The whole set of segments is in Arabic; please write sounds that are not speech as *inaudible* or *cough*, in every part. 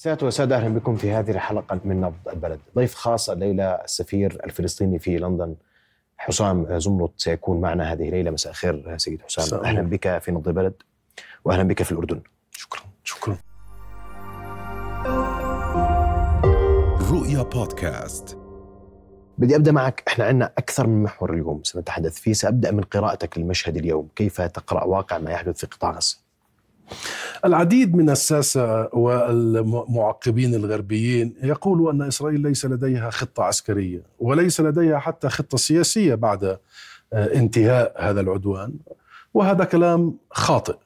سادة وسادة أهلا بكم في هذه الحلقة من نبض البلد. ضيف خاص الليلة السفير الفلسطيني في لندن حسام زمرط سيكون معنا هذه الليلة. مساء الخير سيد حسام. مساء أهلا. بك في نبض البلد وأهلا بك في الأردن. شكرا. شكرا. رؤيا بودكاست. بدي أبدأ معك. إحنا عندنا أكثر من محور اليوم سنتحدث فيه. سأبدأ من قراءتك للمشهد اليوم. كيف تقرأ واقع ما يحدث في قطاع غزة؟ العديد من الساسة والمعقبين الغربيين يقولوا أن إسرائيل ليس لديها خطة عسكرية وليس لديها حتى خطة سياسية بعد آه، انتهاء هذا العدوان. وهذا كلام خاطئ.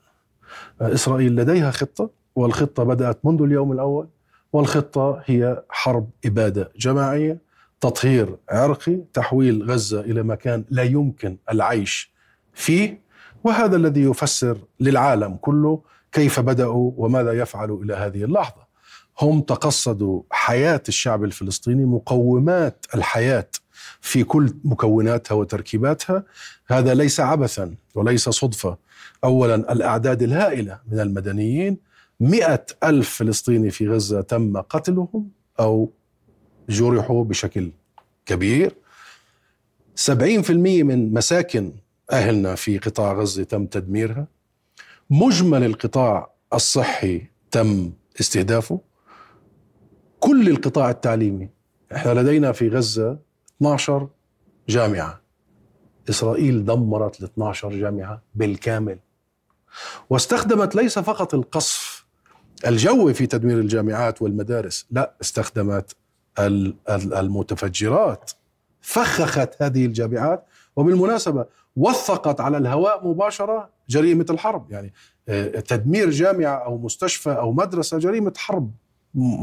آه، إسرائيل لديها خطة والخطة بدأت منذ اليوم الأول والخطة هي حرب إبادة جماعية تطهير عرقي تحويل غزة إلى مكان لا يمكن العيش فيه. وهذا الذي يفسر للعالم كله كيف بدأوا وماذا يفعلوا إلى هذه اللحظة. هم تقصدوا حياة الشعب الفلسطيني مقومات الحياة في كل مكوناتها وتركيباتها. هذا ليس عبثا وليس صدفة. أولا الأعداد الهائلة من المدنيين مئة ألف فلسطيني في غزة تم قتلهم أو جرحوا بشكل كبير. سبعين في المية من مساكن أهلنا في قطاع غزة تم تدميرها. مجمل القطاع الصحي تم استهدافه. كل القطاع التعليمي إحنا لدينا في غزة 12 جامعة. إسرائيل دمرت ال 12 جامعة بالكامل. واستخدمت ليس فقط القصف الجوي في تدمير الجامعات والمدارس لا استخدمت ال- ال- المتفجرات. فخخت هذه الجامعات. وبالمناسبة وثقت على الهواء مباشرة جريمة الحرب. يعني آه، تدمير جامعة أو مستشفى أو مدرسة جريمة حرب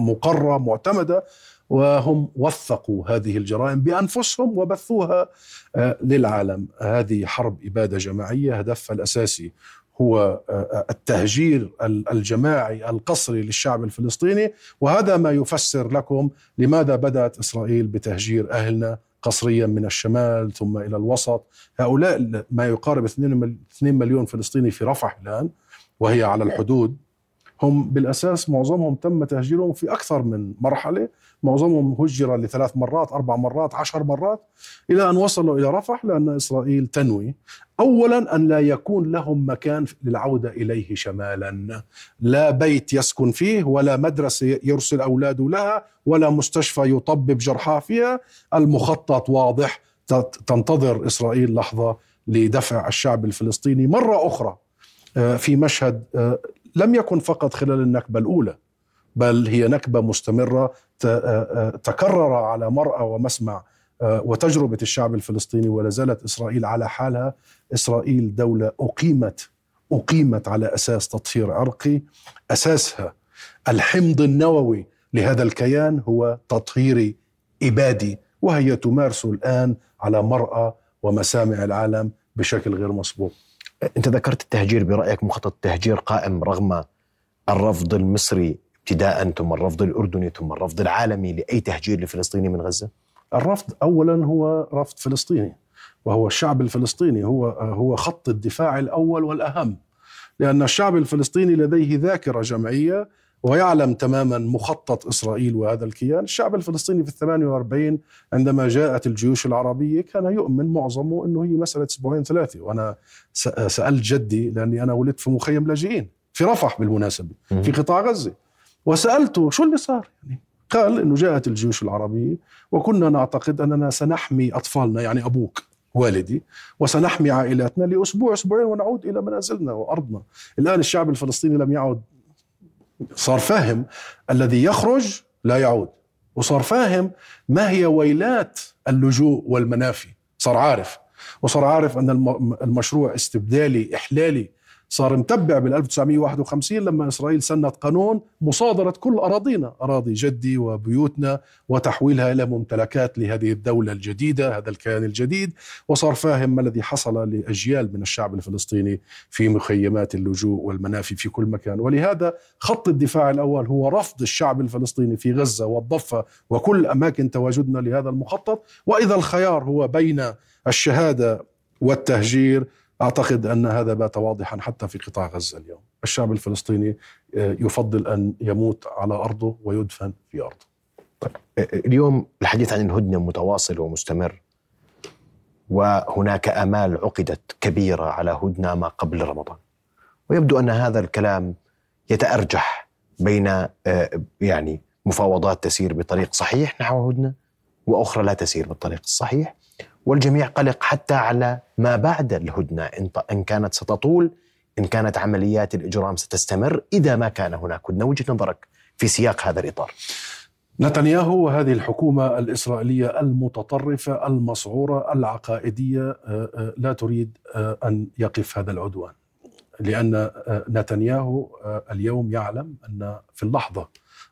مقرة معتمدة وهم وثقوا هذه الجرائم بأنفسهم وبثوها آه، للعالم. هذه حرب إبادة جماعية. هدفها الأساسي هو آه، التهجير ال- الجماعي القسري للشعب الفلسطيني. وهذا ما يفسر لكم لماذا بدأت إسرائيل بتهجير أهلنا قسريا من الشمال ثم إلى الوسط. هؤلاء ما يقارب 2 مل- 2 مليون فلسطيني في رفح الآن وهي على الحدود. هم بالأساس معظمهم تم تهجيرهم في أكثر من مرحلة. معظمهم هجر لثلاث مرات أربع مرات عشر مرات إلى أن وصلوا إلى رفح لأن إسرائيل تنوي. أولا أن لا يكون لهم مكان للعودة إليه شمالا. لا بيت يسكن فيه ولا مدرسة يرسل أولاده لها ولا مستشفى يطبب جرحاه فيها. المخطط واضح تنتظر إسرائيل لحظة لدفع الشعب الفلسطيني مرة أخرى آه، في مشهد آه، لم يكن فقط خلال النكبة الأولى بل هي نكبة مستمرة ت- آه، آه، تكرر على مرأى ومسمع آه، وتجربة الشعب الفلسطيني ولا زالت إسرائيل على حالها. إسرائيل دولة أقيمت أقيمت على أساس تطهير عرقي. أساسها الحمض النووي لهذا الكيان هو تطهيري إبادي وهي تمارس الآن على مرأى ومسامع العالم بشكل غير مسبوق. أنت ذكرت التهجير برأيك مخطط التهجير قائم رغم الرفض المصري ابتداء ثم الرفض الأردني ثم الرفض العالمي لأي تهجير لفلسطيني من غزة؟ الرفض اولا هو رفض فلسطيني وهو الشعب الفلسطيني هو هو خط الدفاع الأول والأهم لأن الشعب الفلسطيني لديه ذاكرة جمعية ويعلم تماما مخطط إسرائيل وهذا الكيان، الشعب الفلسطيني في ال 48 عندما جاءت الجيوش العربية كان يؤمن معظمه إنه هي مسألة أسبوعين ثلاثة، وأنا س- سالت جدي لأني أنا ولدت في مخيم لاجئين في رفح بالمناسبة في قطاع غزة وسالته شو اللي صار؟ يعني قال إنه جاءت الجيوش العربية وكنا نعتقد أننا سنحمي أطفالنا يعني أبوك والدي وسنحمي عائلاتنا لأسبوع أسبوعين ونعود إلى منازلنا وأرضنا. الآن الشعب الفلسطيني لم يعد صار فاهم. الذي يخرج لا يعود. وصار فاهم ما هي ويلات اللجوء والمنافي. صار عارف. وصار عارف أن الم- المشروع استبدالي إحلالي صار متبع بال 1951 لما إسرائيل سنت قانون مصادرة كل أراضينا، أراضي جدي وبيوتنا وتحويلها إلى ممتلكات لهذه الدولة الجديدة، هذا الكيان الجديد، وصار فاهم ما الذي حصل لأجيال من الشعب الفلسطيني في مخيمات اللجوء والمنافي في كل مكان، ولهذا خط الدفاع الأول هو رفض الشعب الفلسطيني في غزة والضفة وكل أماكن تواجدنا لهذا المخطط، وإذا الخيار هو بين الشهادة والتهجير أعتقد أن هذا بات واضحا حتى في قطاع غزة اليوم. الشعب الفلسطيني آه، يفضل أن يموت على أرضه ويدفن في أرضه. طيب اليوم الحديث عن الهدنة متواصل ومستمر وهناك آمال عقدت كبيرة على هدنة ما قبل رمضان. ويبدو أن هذا الكلام يتأرجح بين آه، يعني مفاوضات تسير بطريق صحيح نحو هدنة وأخرى لا تسير بالطريق الصحيح والجميع قلق حتى على ما بعد الهدنة إن كانت ستطول إن كانت عمليات الإجرام ستستمر إذا ما كان هناك هدنة وجهة نظرك في سياق هذا الإطار. نتنياهو وهذه الحكومة الإسرائيلية المتطرفة المسعوره العقائدية آه، آه، لا تريد أن يقف هذا العدوان. لأن آه، نتنياهو آه، اليوم يعلم أن في اللحظة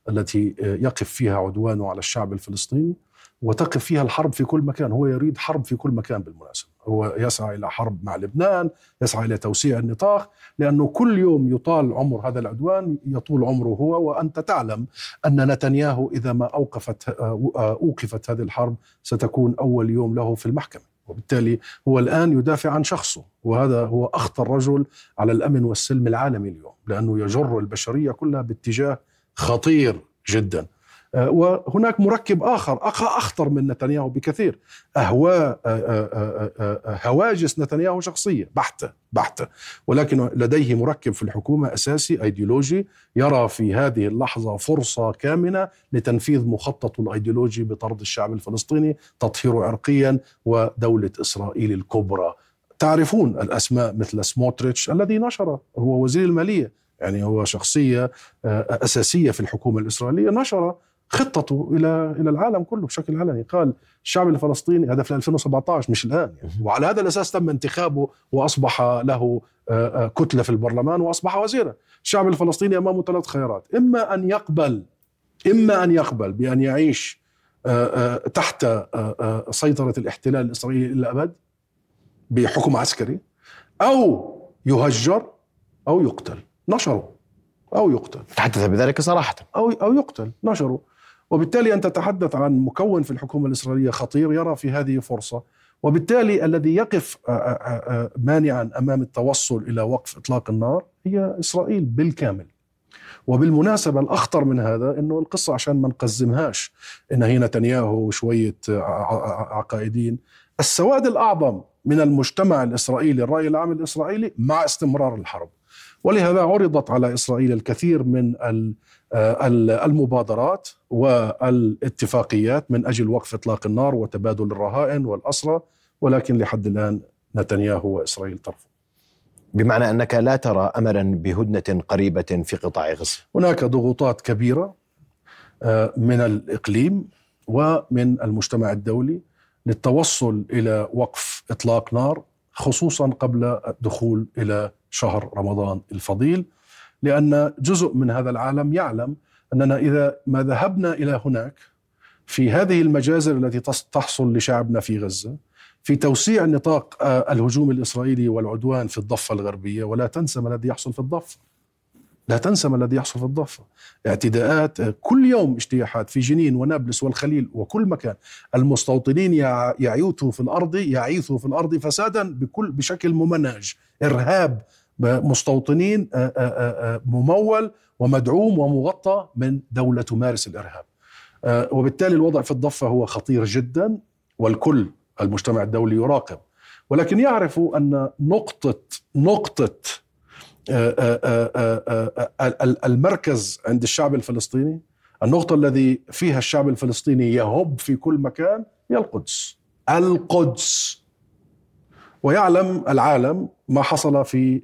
التي آه، يقف فيها عدوانه على الشعب الفلسطيني وتقف فيها الحرب في كل مكان. هو يريد حرب في كل مكان بالمناسبة. هو يسعى إلى حرب مع لبنان يسعى إلى توسيع النطاق لأنه كل يوم يطال عمر هذا العدوان يطول عمره هو وأنت تعلم أن نتنياهو إذا ما أوقفت أوقفت هذه الحرب ستكون أول يوم له في المحكمة. وبالتالي هو الآن يدافع عن شخصه وهذا هو أخطر رجل على الأمن والسلم العالمي اليوم لأنه يجر البشرية كلها باتجاه خطير جدا. آه، وهناك مركب آخر أخطر من نتنياهو بكثير. أهواء آه، آه، هواجس نتنياهو شخصية بحتة بحتة. ولكن لديه مركب في الحكومة أساسي أيديولوجي يرى في هذه اللحظة فرصة كامنة لتنفيذ مخطط الأيديولوجي بطرد الشعب الفلسطيني تطهيره عرقيا ودولة إسرائيل الكبرى. تعرفون الأسماء مثل سموتريتش الذي نشر هو وزير المالية يعني هو شخصية أساسية في الحكومة الإسرائيلية نشر خطته إلى إلى العالم كله بشكل علني. قال الشعب الفلسطيني هذا في 2017 مش الآن يعني. وعلى هذا الأساس تم انتخابه وأصبح له آه، آه، كتلة في البرلمان وأصبح وزيرا. الشعب الفلسطيني امامه ثلاث خيارات. إما أن يقبل إما أن يقبل بأن يعيش آه، تحت سيطرة الاحتلال الإسرائيلي إلى الابد بحكم عسكري أو يهجر أو يقتل. نشروا أو يقتل. تحدث بذلك صراحة. أو أو يقتل. نشروا وبالتالي أن تتحدث عن مكون في الحكومة الإسرائيلية خطير يرى في هذه فرصة. وبالتالي الذي يقف آه، آه، آه، مانعا أمام التوصل إلى وقف إطلاق النار هي إسرائيل بالكامل. وبالمناسبة الأخطر من هذا أنه القصة عشان ما نقزمهاش إن هي نتنياهو وشوية عقائدين. السواد الأعظم من المجتمع الإسرائيلي الرأي العام الإسرائيلي مع استمرار الحرب. ولهذا عرضت على إسرائيل الكثير من المبادرات والاتفاقيات من أجل وقف إطلاق النار وتبادل الرهائن والأسرى ولكن لحد الآن نتنياهو وإسرائيل ترفض. بمعنى أنك لا ترى املا بهدنة قريبة في قطاع غزة. هناك ضغوطات كبيرة آه، من الإقليم ومن المجتمع الدولي للتوصل إلى وقف إطلاق نار خصوصا قبل الدخول إلى شهر رمضان الفضيل لأن جزء من هذا العالم يعلم أننا إذا ما ذهبنا إلى هناك في هذه المجازر التي تحصل لشعبنا في غزة في توسيع نطاق آه، الهجوم الإسرائيلي والعدوان في الضفة الغربية ولا تنسى ما الذي يحصل في الضفة. لا تنسى ما الذي يحصل في الضفة. اعتداءات آه، كل يوم اجتياحات في جنين ونابلس والخليل وكل مكان. المستوطنين يعيثوا في الأرض يعيثوا في الأرض فسادا بكل بشكل ممنهج إرهاب مستوطنين آه، آه، آه، ممول ومدعوم ومغطى من دولة تمارس الإرهاب. وبالتالي الوضع في الضفة هو خطير جدا والكل المجتمع الدولي يراقب. ولكن يعرفوا أن نقطة نقطة المركز عند الشعب الفلسطيني النقطة الذي فيها الشعب الفلسطيني يهب في كل مكان هي القدس. القدس. ويعلم العالم ما حصل في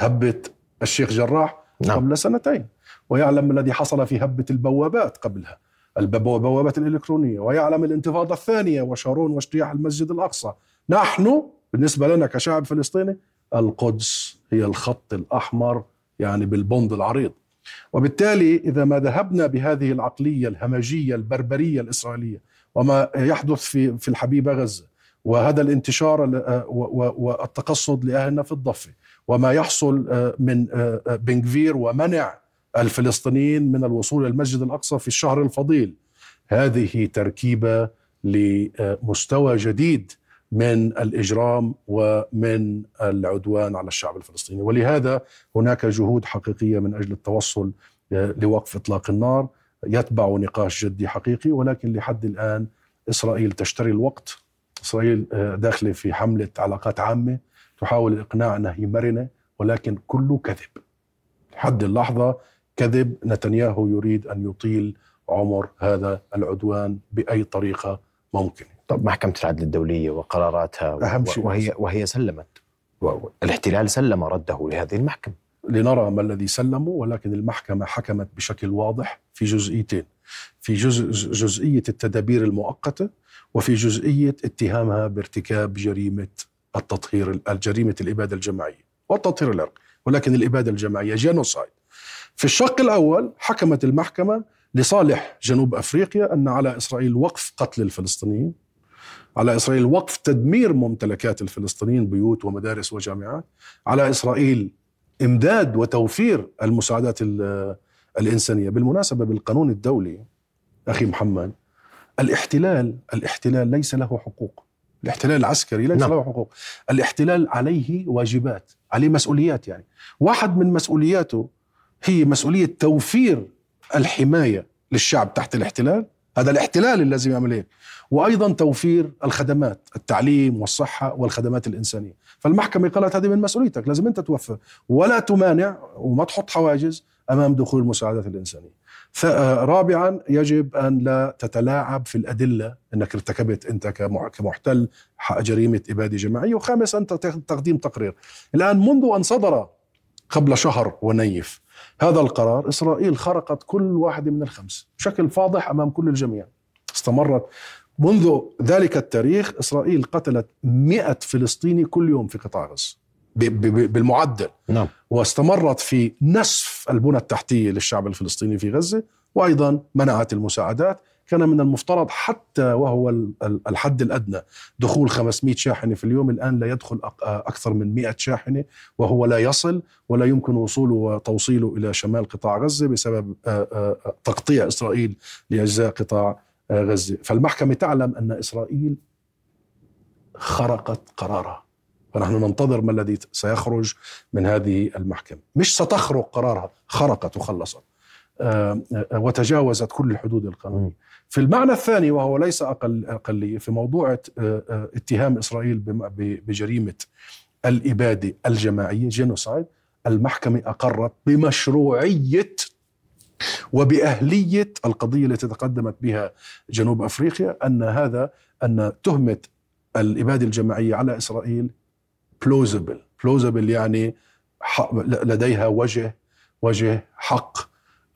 هبة الشيخ جراح نعم. قبل سنتين ويعلم الذي حصل في هبة البوابات قبلها البوابات الإلكترونية ويعلم الانتفاضة الثانية وشارون واجتياح المسجد الأقصى نحن بالنسبة لنا كشعب فلسطيني القدس هي الخط الأحمر يعني بالبند العريض وبالتالي إذا ما ذهبنا بهذه العقلية الهمجية البربرية الإسرائيلية وما يحدث في في الحبيبة غزة وهذا الانتشار والتقصد لأهلنا في الضفة وما يحصل آه، من آه، آه، بنغفير ومنع الفلسطينيين من الوصول إلى المسجد الأقصى في الشهر الفضيل. هذه تركيبة لمستوى جديد من الإجرام ومن العدوان على الشعب الفلسطيني. ولهذا هناك جهود حقيقية من أجل التوصل لوقف إطلاق النار. يتبع نقاش جدي حقيقي ولكن لحد الآن إسرائيل تشتري الوقت. إسرائيل داخلة في حملة علاقات عامة. تحاول الاقناع انها هي مرنه ولكن كله كذب. لحد اللحظة كذب نتنياهو يريد أن يطيل عمر هذا العدوان بأي طريقة ممكنه طب محكمة العدل الدولية وقراراتها أهم شيء وهي وهي سلمت. الاحتلال سلم رده لهذه المحكمة. لنرى ما الذي سلموا ولكن المحكمة حكمت بشكل واضح في جزئيتين. في جزء جزئية التدابير المؤقتة وفي جزئية اتهامها بارتكاب جريمة التطهير جريمة الإبادة الجماعية والتطهير العرقي. ولكن الإبادة الجماعية جينوسايد في الشق الأول حكمت المحكمة لصالح جنوب أفريقيا أن على إسرائيل وقف قتل الفلسطينيين على إسرائيل وقف تدمير ممتلكات الفلسطينيين بيوت ومدارس وجامعات على إسرائيل إمداد وتوفير المساعدات الإنسانية. بالمناسبة بالقانون الدولي أخي محمد الاحتلال الاحتلال ليس له حقوق. الاحتلال العسكري ليس نعم. له حقوق. الاحتلال عليه واجبات عليه مسؤوليات يعني. واحد من مسؤولياته هي مسؤولية توفير الحماية للشعب تحت الاحتلال. هذا الاحتلال اللي لازم يعمل هيك. وأيضا توفير الخدمات التعليم والصحة والخدمات الإنسانية. فالمحكمة قالت هذه من مسؤوليتك لازم أنت توفر. ولا تمانع وما تحط حواجز أمام دخول المساعدات الإنسانية. رابعا يجب أن لا تتلاعب في الأدلة إنك ارتكبت أنت كمحتل جريمة إبادة جماعية. وخامسا تقديم تقرير. الآن منذ أن صدر قبل شهر ونيف هذا القرار إسرائيل خرقت كل واحدة من الخمس بشكل فاضح أمام كل الجميع. استمرت. منذ ذلك التاريخ إسرائيل قتلت مئة فلسطيني كل يوم في قطاع غزة بالمعدل. نعم. واستمرت في نسف البنى التحتية للشعب الفلسطيني في غزة وأيضا منعت المساعدات. كان من المفترض حتى وهو الحد الأدنى دخول 500 شاحنة في اليوم. الآن لا يدخل أكثر من 100 شاحنة وهو لا يصل ولا يمكن وصوله وتوصيله إلى شمال قطاع غزة بسبب تقطيع إسرائيل لأجزاء قطاع غزة. فالمحكمة تعلم أن إسرائيل خرقت قرارها. فنحن ننتظر ما الذي سيخرج من هذه المحكمة. مش ستخرق قرارها خرقت وخلصت وتجاوزت كل الحدود القانونية في المعنى الثاني وهو ليس أقل أقلية في موضوع اتهام إسرائيل بجريمة الإبادة الجماعية جينوسايد المحكمة أقرت بمشروعية وبأهلية القضية التي تقدمت بها جنوب أفريقيا أن هذا أن تهمة الإبادة الجماعية على إسرائيل بلوزبل بلوزبل يعني لديها وجه وجه حق.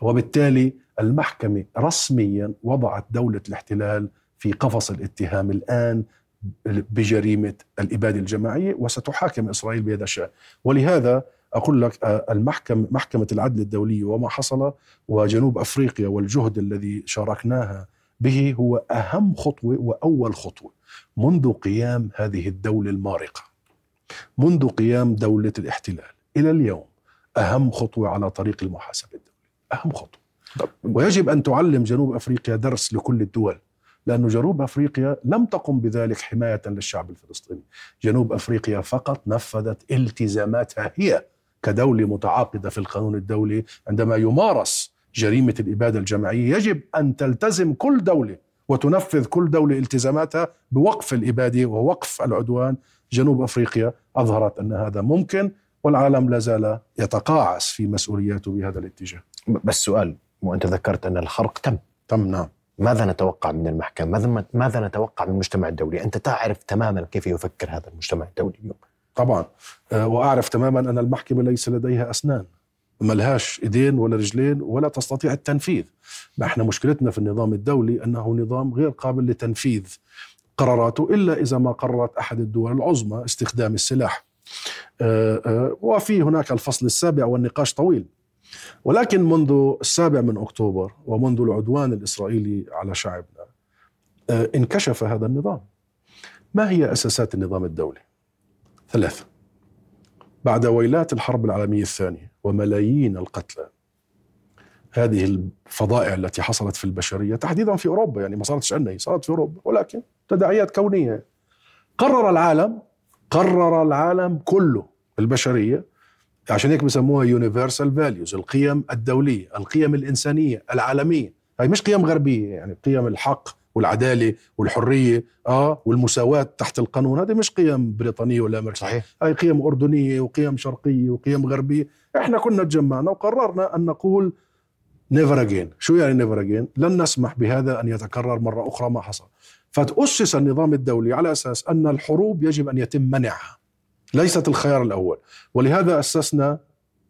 وبالتالي المحكمة رسميا وضعت دولة الاحتلال في قفص الاتهام الآن بجريمة الإبادة الجماعية وستحاكم إسرائيل بهذا الشأن. ولهذا أقول لك آه، المحكمة محكمة العدل الدولية وما حصل وجنوب أفريقيا والجهد الذي شاركناها به هو أهم خطوة وأول خطوة منذ قيام هذه الدولة المارقة. منذ قيام دولة الاحتلال إلى اليوم أهم خطوة على طريق المحاسبة الدولية. أهم خطوة. ويجب أن تعلم جنوب أفريقيا درس لكل الدول لأن جنوب أفريقيا لم تقم بذلك حماية للشعب الفلسطيني. جنوب أفريقيا فقط نفذت التزاماتها هي كدولة متعاقدة في القانون الدولي. عندما يمارس جريمة الإبادة الجماعية يجب أن تلتزم كل دولة وتنفذ كل دولة التزاماتها بوقف الإبادة ووقف العدوان جنوب أفريقيا أظهرت أن هذا ممكن والعالم لا زال يتقاعس في مسؤولياته بهذا الاتجاه. بس سؤال وأنت ذكرت أن الخرق تم. تم نعم. ماذا نتوقع من المحكمة؟ ماذا, ماذا نتوقع من المجتمع الدولي؟ أنت تعرف تماما كيف يفكر هذا المجتمع الدولي اليوم. طبعا. آه، وأعرف تماما أن المحكمة ليس لديها أسنان. ما لهاش إيدين ولا رجلين ولا تستطيع التنفيذ. ما إحنا مشكلتنا في النظام الدولي أنه نظام غير قابل لتنفيذ. قراراته إلا إذا ما قررت أحد الدول العظمى استخدام السلاح. آه، آه، وفي هناك الفصل السابع والنقاش طويل. ولكن منذ السابع من أكتوبر ومنذ العدوان الإسرائيلي على شعبنا آه، انكشف هذا النظام. ما هي أساسات النظام الدولي؟ ثلاثة. بعد ويلات الحرب العالمية الثانية وملايين القتلى هذه الفظائع التي حصلت في البشرية تحديدا في أوروبا يعني ما صارتش عندنا صارت في أوروبا. ولكن تداعيات كونية. قرر العالم قرر العالم كله البشرية عشان هيك بسموها يونيفرسال فاليوز القيم الدولية القيم الإنسانية العالمية. هاي مش قيم غربية يعني قيم الحق والعدالة والحرية آه والمساواة تحت القانون. هذه مش قيم بريطانية ولا أمريكية. صحيح. هاي قيم أردنية وقيم شرقية وقيم غربية. إحنا كنا تجمعنا وقررنا أن نقول نيفر اجين شو يعني نيفر اجين لن نسمح بهذا أن يتكرر مرة أخرى ما حصل. فتأسس النظام الدولي على أساس أن الحروب يجب أن يتم منعها. ليست الخيار الأول. ولهذا أسسنا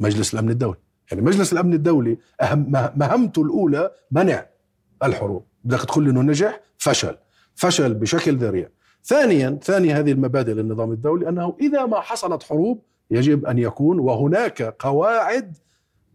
مجلس الأمن الدولي. يعني مجلس الأمن الدولي أهم مهمته الأولى منع الحروب. بدك تقول إنه نجح؟ فشل. فشل بشكل ذريع. ثانيا ثاني هذه المبادئ للنظام الدولي أنه إذا ما حصلت حروب يجب أن يكون وهناك قواعد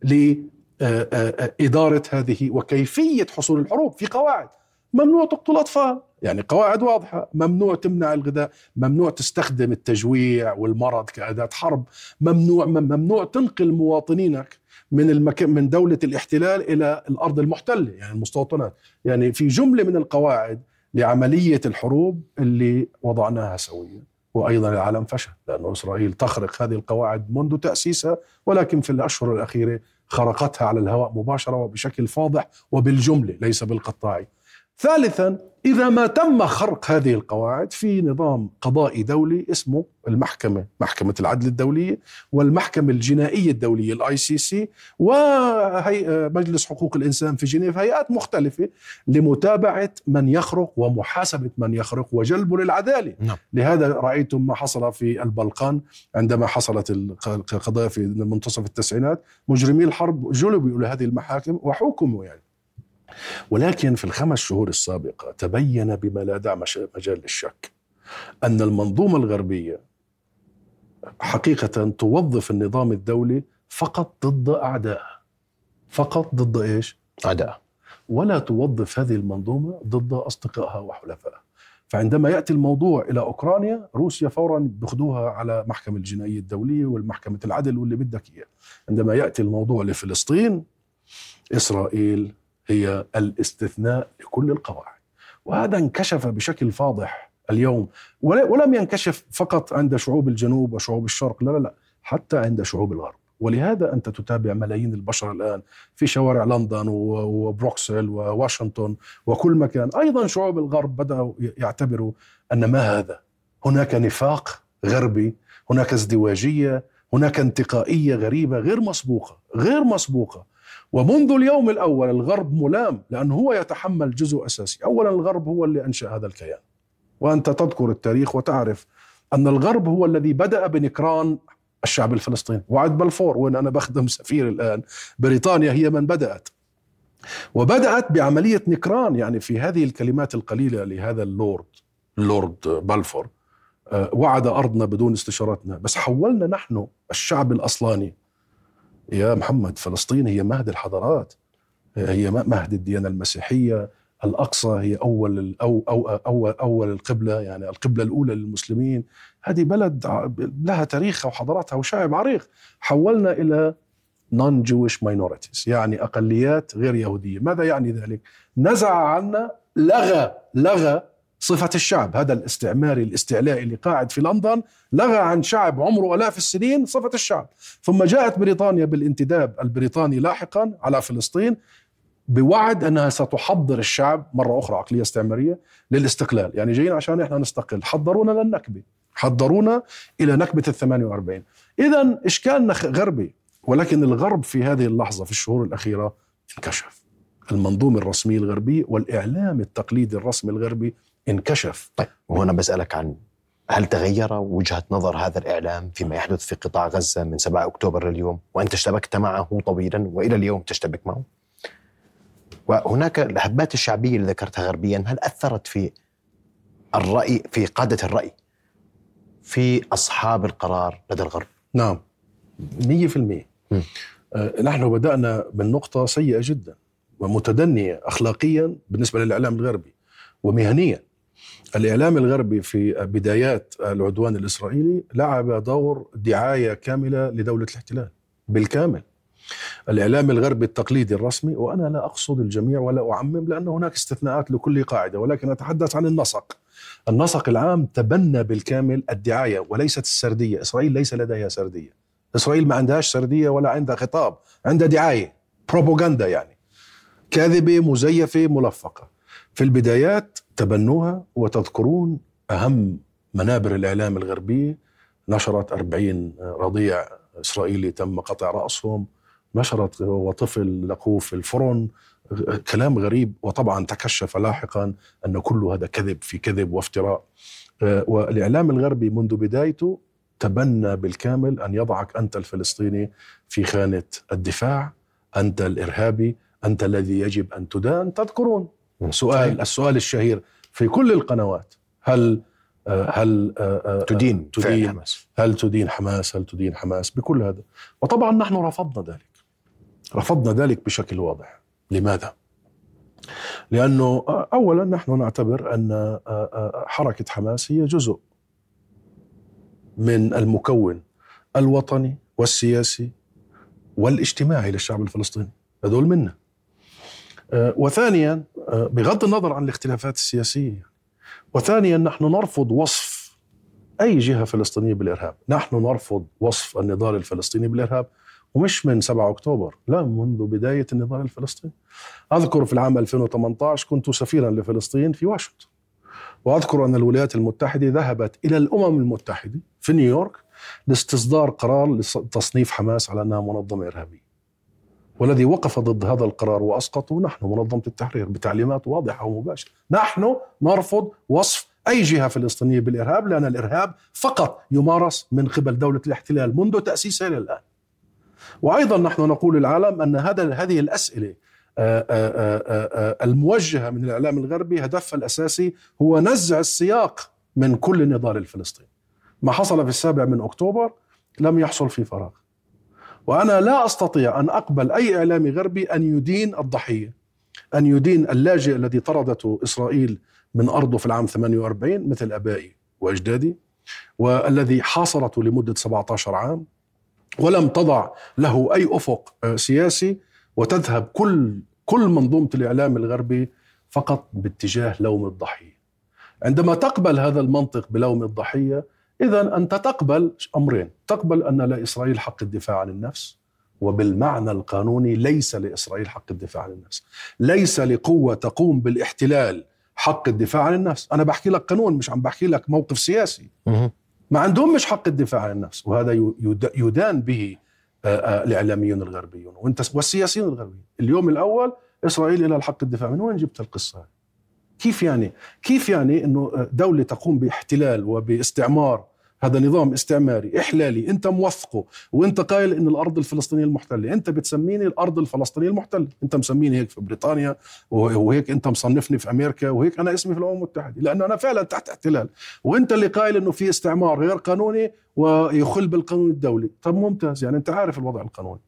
لإدارة هذه وكيفية حصول الحروب في قواعد. ممنوع تقتل أطفال. يعني قواعد واضحة. ممنوع تمنع الغذاء ممنوع تستخدم التجويع والمرض كأداة حرب ممنوع ممنوع تنقل مواطنينك من المكان من دولة الاحتلال إلى الأرض المحتلة يعني المستوطنات. يعني في جملة من القواعد لعملية الحروب اللي وضعناها سويا وأيضا العالم فشل لأن إسرائيل تخرق هذه القواعد منذ تأسيسها ولكن في الأشهر الأخيرة خرقتها على الهواء مباشرة وبشكل فاضح وبالجملة ليس بالقطاعي ثالثا إذا ما تم خرق هذه القواعد في نظام قضائي دولي اسمه المحكمة محكمة العدل الدولية والمحكمة الجنائية الدولية ال ICC ومجلس حقوق الإنسان في جنيف هيئات مختلفة لمتابعة من يخرق ومحاسبة من يخرق وجلبه للعدالة. نعم. لهذا رأيتم ما حصل في البلقان عندما حصلت القضايا في منتصف التسعينات. مجرمي الحرب جلبوا إلى هذه المحاكم وحكموا يعني. ولكن في الخمس شهور السابقة تبين بما لا داعي مجال للشك أن المنظومة الغربية حقيقة توظف النظام الدولي فقط ضد أعدائها فقط ضد إيش؟ أعداء. ولا توظف هذه المنظومة ضد أصدقائها وحلفائها. فعندما يأتي الموضوع إلى أوكرانيا روسيا فورا بياخذوها على محكمة الجنائية الدولية والمحكمة العدل واللي بدك إياه. عندما يأتي الموضوع لفلسطين إسرائيل هي الاستثناء لكل القواعد. وهذا انكشف بشكل فاضح اليوم. ولم ينكشف فقط عند شعوب الجنوب وشعوب الشرق لا لا لا حتى عند شعوب الغرب. ولهذا أنت تتابع ملايين البشر الآن في شوارع لندن وبروكسل وواشنطن وكل مكان. أيضا شعوب الغرب بدأوا يعتبروا أن ما هذا؟ هناك نفاق غربي هناك ازدواجية هناك انتقائية غريبة غير مسبوقة غير مسبوقة. ومنذ اليوم الأول الغرب ملام لأنه هو يتحمل جزء أساسي. أولا الغرب هو اللي أنشأ هذا الكيان. وأنت تذكر التاريخ وتعرف أن الغرب هو الذي بدأ بنكران الشعب الفلسطيني. وعد بلفور وين أنا بخدم *laughs* سفير الآن بريطانيا هي من بدأت. وبدأت بعملية نكران يعني في هذه الكلمات القليلة لهذا اللورد اللورد بلفور آه، وعد أرضنا بدون استشارتنا بس حولنا نحن الشعب الأصلاني. يا محمد فلسطين هي مهد الحضارات. هي مهد الديانة المسيحية الأقصى هي أول أو أو أول أول القبلة يعني القبلة الأولى للمسلمين. هذه بلد لها تاريخها وحضاراتها وشعب عريق. حولنا إلى non Jewish minorities يعني أقليات غير يهودية. ماذا يعني ذلك؟ نزع عنا لغى لغى صفة الشعب هذا الاستعماري الاستعلائي اللي قاعد في لندن لغى عن شعب عمره آلاف السنين صفة الشعب. ثم جاءت بريطانيا بالانتداب البريطاني لاحقا على فلسطين بوعد أنها ستحضر الشعب مرة أخرى عقلية استعمارية للاستقلال، يعني جايين عشان إحنا نستقل، حضرونا للنكبة، حضرونا إلى نكبة ال 48 اذا إشكالنا غربي ولكن الغرب في هذه اللحظة في الشهور الأخيرة انكشف. المنظومه الرسميه الغربيه والإعلام التقليدي الرسمي الغربي انكشف. طيب. وهنا بسألك عن هل تغير وجهة نظر هذا الإعلام فيما يحدث في قطاع غزة من 7 أكتوبر اليوم وأنت اشتبكت معه طويلا وإلى اليوم تشتبك معه؟ وهناك الهبات الشعبية اللي ذكرتها غربيا هل أثرت في الرأي في قادة الرأي في أصحاب القرار لدى الغرب؟ نعم. 100% آه نحن بدأنا من نقطة سيئة جدا ومتدنية أخلاقيا بالنسبة للإعلام الغربي ومهنيا. الإعلام الغربي في بدايات العدوان الإسرائيلي لعب دور دعاية كاملة لدولة الاحتلال بالكامل. الإعلام الغربي التقليدي الرسمي وأنا لا أقصد الجميع ولا أعمم لأن هناك استثناءات لكل قاعدة ولكن أتحدث عن النسق. النسق العام تبنى بالكامل الدعاية وليست السردية. إسرائيل ليس لديها سردية. إسرائيل ما عندهاش سردية ولا عندها خطاب عندها دعاية بروباغندا يعني. كاذبة مزيفة ملفقة. في البدايات تبنوها وتذكرون أهم منابر الإعلام الغربية نشرت أربعين رضيع إسرائيلي تم قطع رأسهم نشرت وطفل لقوه في الفرن كلام غريب وطبعا تكشف لاحقا أن كل هذا كذب في كذب وافتراء. والإعلام الغربي منذ بدايته تبنى بالكامل أن يضعك أنت الفلسطيني في خانة الدفاع أنت الإرهابي أنت الذي يجب أن تدان تذكرون. سؤال السؤال الشهير في كل القنوات هل هل تدين تدين حماس. هل تدين حماس هل تدين حماس بكل هذا. وطبعا نحن رفضنا ذلك. رفضنا ذلك بشكل واضح. لماذا؟ لأنه اولا نحن نعتبر أن حركة حماس هي جزء من المكون الوطني والسياسي والاجتماعي للشعب الفلسطيني. هذول منا. وثانيا بغض النظر عن الاختلافات السياسية وثانيا نحن نرفض وصف أي جهة فلسطينية بالإرهاب، نحن نرفض وصف النضال الفلسطيني بالإرهاب ومش من 7 أكتوبر، لا منذ بداية النضال الفلسطيني. أذكر في العام 2018 كنت سفيرا لفلسطين في واشنطن. وأذكر أن الولايات المتحدة ذهبت إلى الأمم المتحدة في نيويورك لاستصدار قرار لتصنيف حماس على أنها منظمة إرهابية. والذي وقف ضد هذا القرار واسقطه نحن منظمة التحرير بتعليمات واضحة ومباشرة، نحن نرفض وصف أي جهة فلسطينيه بالإرهاب لأن الإرهاب فقط يمارس من قبل دولة الاحتلال منذ تأسيسها إلى الآن. وأيضا نحن نقول للعالم أن هذا هذه الأسئلة آه، آه، آه، الموجهة من الإعلام الغربي هدفها الأساسي هو نزع السياق من كل النضال الفلسطيني. ما حصل في السابع من أكتوبر لم يحصل في فراغ. وأنا لا أستطيع أن أقبل أي اعلامي غربي أن يدين الضحية أن يدين اللاجئ الذي طردته إسرائيل من أرضه في العام 48 مثل أبائي وأجدادي والذي حاصرته لمدة 17 عام ولم تضع له أي أفق سياسي وتذهب كل كل منظومة الإعلام الغربي فقط باتجاه لوم الضحية. عندما تقبل هذا المنطق بلوم الضحية إذا أنت تقبل أمرين. تقبل أن لإسرائيل حق الدفاع عن النفس وبالمعنى القانوني ليس لإسرائيل حق الدفاع عن النفس. ليس لقوة تقوم بالاحتلال حق الدفاع عن النفس. أنا بحكي لك قانون مش عم بحكي لك موقف سياسي. ما عندهم مش حق الدفاع عن النفس وهذا يدان به الإعلاميون الغربيون وأنت والسياسيين الغربيين اليوم الأول إسرائيل إلى الحق الدفاع. من وين جبت القصة كيف يعني؟ كيف يعني أنه دولة تقوم باحتلال وباستعمار هذا نظام استعماري إحلالي؟ أنت موثقه وأنت قايل إن الأرض الفلسطينية المحتلة. أنت بتسميني الأرض الفلسطينية المحتلة. أنت مسميني هيك في بريطانيا وهيك أنت مصنفني في أمريكا وهيك أنا اسمي في الأمم المتحدة. لأنه أنا فعلا تحت احتلال. وأنت اللي قايل إنه في استعمار غير قانوني ويخل بالقانون الدولي. طب ممتاز. يعني أنت عارف الوضع القانوني.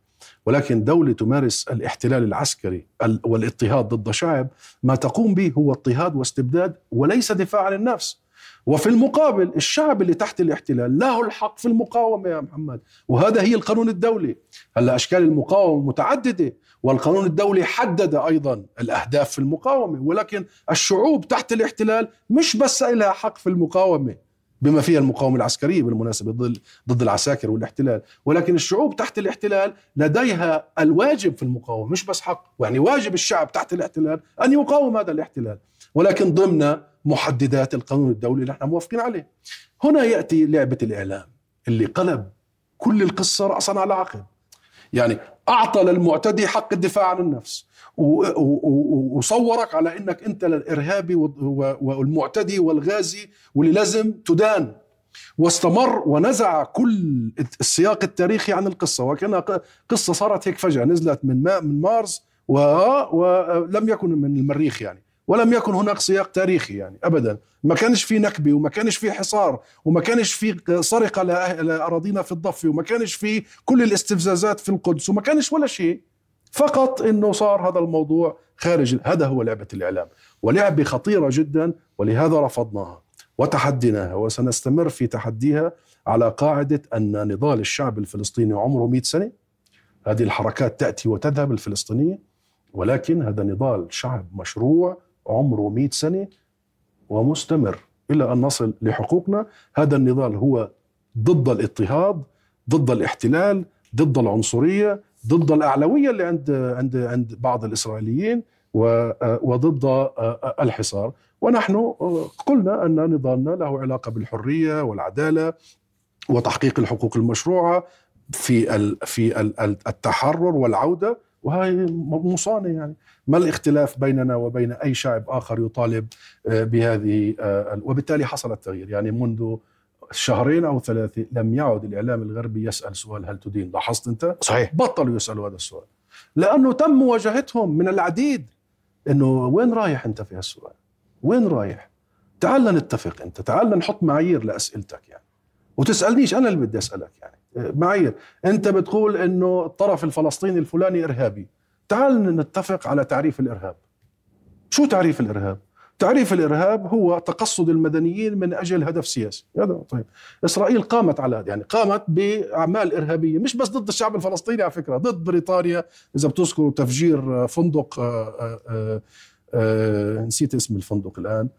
ولكن دولة تمارس الاحتلال العسكري والاضطهاد ضد شعب ما تقوم به هو اضطهاد واستبداد وليس دفاع عن النفس. وفي المقابل الشعب اللي تحت الاحتلال له الحق في المقاومة يا محمد. وهذا هي القانون الدولي. هلأ أشكال المقاومة متعددة والقانون الدولي حدد أيضا الأهداف في المقاومة ولكن الشعوب تحت الاحتلال مش بس لها حق في المقاومة. بما فيها المقاومة العسكرية بالمناسبة ضد ضد العساكر والاحتلال. ولكن الشعوب تحت الاحتلال لديها الواجب في المقاومة مش بس حق يعني واجب الشعب تحت الاحتلال أن يقاوم هذا الاحتلال. ولكن ضمن محددات القانون الدولي اللي إحنا موافقين عليه. هنا يأتي لعبة الإعلام اللي قلب كل القصة رأسا على عقب. يعني أعطى للمعتدي حق الدفاع عن النفس. وصورك على إنك أنت الإرهابي والمعتدي والغازي واللي لازم تدان. واستمر ونزع كل السياق التاريخي عن القصة. وكانها قصة صارت هيك فجأة نزلت من من مارس ولم يكن من المريخ يعني. ولم يكن هناك سياق تاريخي يعني ابدا. ما كانش في نكبه وما كانش في حصار وما كانش في سرقة لاراضينا في الضفة وما كانش في كل الاستفزازات في القدس وما كانش ولا شيء. فقط إنه صار هذا الموضوع خارج هذا هو لعبة الإعلام. ولعبه خطيرة جدا ولهذا رفضناها وتحديناها وسنستمر في تحديها على قاعدة أن نضال الشعب الفلسطيني عمره 100 سنة. هذه الحركات تأتي وتذهب الفلسطينية ولكن هذا نضال شعب مشروع عمره 100 سنة ومستمر إلى أن نصل لحقوقنا. هذا النضال هو ضد الاضطهاد ضد الاحتلال ضد العنصرية ضد الأعلوية اللي عند عند عند بعض الإسرائيليين وضد الحصار. ونحن قلنا أن نضالنا له علاقة بالحرية والعدالة وتحقيق الحقوق المشروعة في في التحرر والعودة. وهي مصانة يعني. ما الاختلاف بيننا وبين أي شعب آخر يطالب بهذه وبالتالي حصل التغيير. يعني منذ شهرين أو ثلاثة لم يعد الإعلام الغربي يسأل سؤال هل تدين لاحظت أنت؟ صحيح. بطلوا يسألوا هذا السؤال. لأنه تم مواجهتهم من العديد إنه وين رايح أنت في هالسؤال؟ وين رايح؟ تعال نتفق أنت تعال نحط معايير لأسئلتك يعني. وتسألنيش أنا اللي بدي أسألك يعني. معايير. أنت بتقول إنه الطرف الفلسطيني الفلاني إرهابي. تعال نتفق على تعريف الإرهاب. شو تعريف الإرهاب؟ تعريف الإرهاب هو تقصد المدنيين من أجل هدف سياسي. هذا طيب. إسرائيل قامت على هذا يعني قامت بأعمال إرهابية مش بس ضد الشعب الفلسطيني على فكرة ضد بريطانيا. إذا بتذكروا تفجير فندق آآ آه، آآ آه، آآ آه، نسيت اسم الفندق الآن.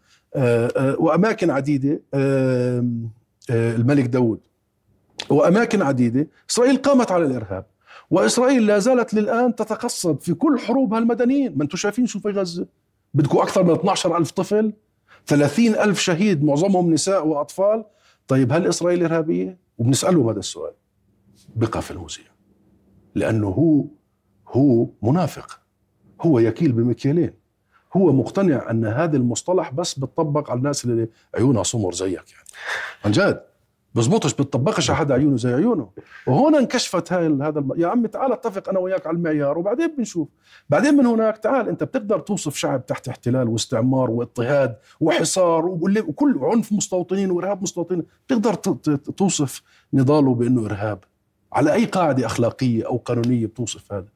وأماكن عديدة الملك داود وأماكن عديدة. إسرائيل قامت على الإرهاب. وإسرائيل لا زالت للآن تتقصد في كل حروبها المدنيين ما أنتم شايفين شو في غزة؟ بدكم أكثر من 12 ألف طفل 30 ألف شهيد معظمهم نساء وأطفال. طيب هل إسرائيل إرهابية؟ وبنسألهم هذا السؤال بقى في الموزية لأنه هو هو منافق. هو يكيل بمكيالين هو مقتنع أن هذا المصطلح بس بتطبق على الناس اللي عيونها سمر زيك يعني. عن جد. بزبطش بتطبقش على حدا عيونه زي عيونه. وهون انكشفت هاي هذا الم... يا عمي تعال اتفق أنا وياك على المعيار وبعدين بنشوف. بعدين من هناك تعال أنت بتقدر توصف شعب تحت احتلال واستعمار واضطهاد وحصار وكل عنف مستوطنين وإرهاب مستوطنين. بتقدر توصف نضاله بأنه إرهاب. على أي قاعدة أخلاقية أو قانونية بتوصف هذا.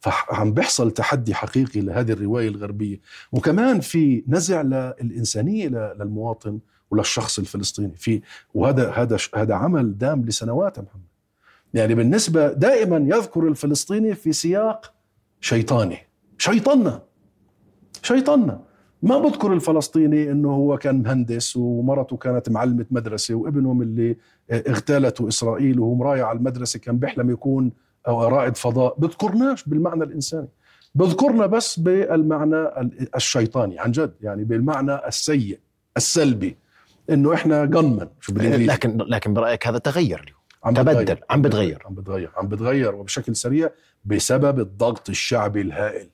فعم بيحصل تحدي حقيقي لهذه الرواية الغربية. وكمان في نزع للانسانيه للمواطن وللشخص الفلسطيني. في وهذا هذا هذا عمل دام لسنوات يا محمد. يعني بالنسبة دائما يذكر الفلسطيني في سياق شيطاني. شيطنا شيطنا ما بذكر الفلسطيني إنه هو كان مهندس ومرته كانت معلمة مدرسة وابنهم اللي اغتالته إسرائيل وهو مرايع على المدرسة كان بيحلم يكون أو رائد فضاء. بذكرناش بالمعنى الإنساني. بذكرنا بس بالمعنى الشيطاني عن جد. يعني بالمعنى السيء السلبي. إنه إحنا جنمن شو بالانجليزي لكن لكن برأيك هذا تغير اليوم؟ عم تبدل عم بتغير عم بتغير عم بتغير وبشكل سريع بسبب الضغط الشعبي الهائل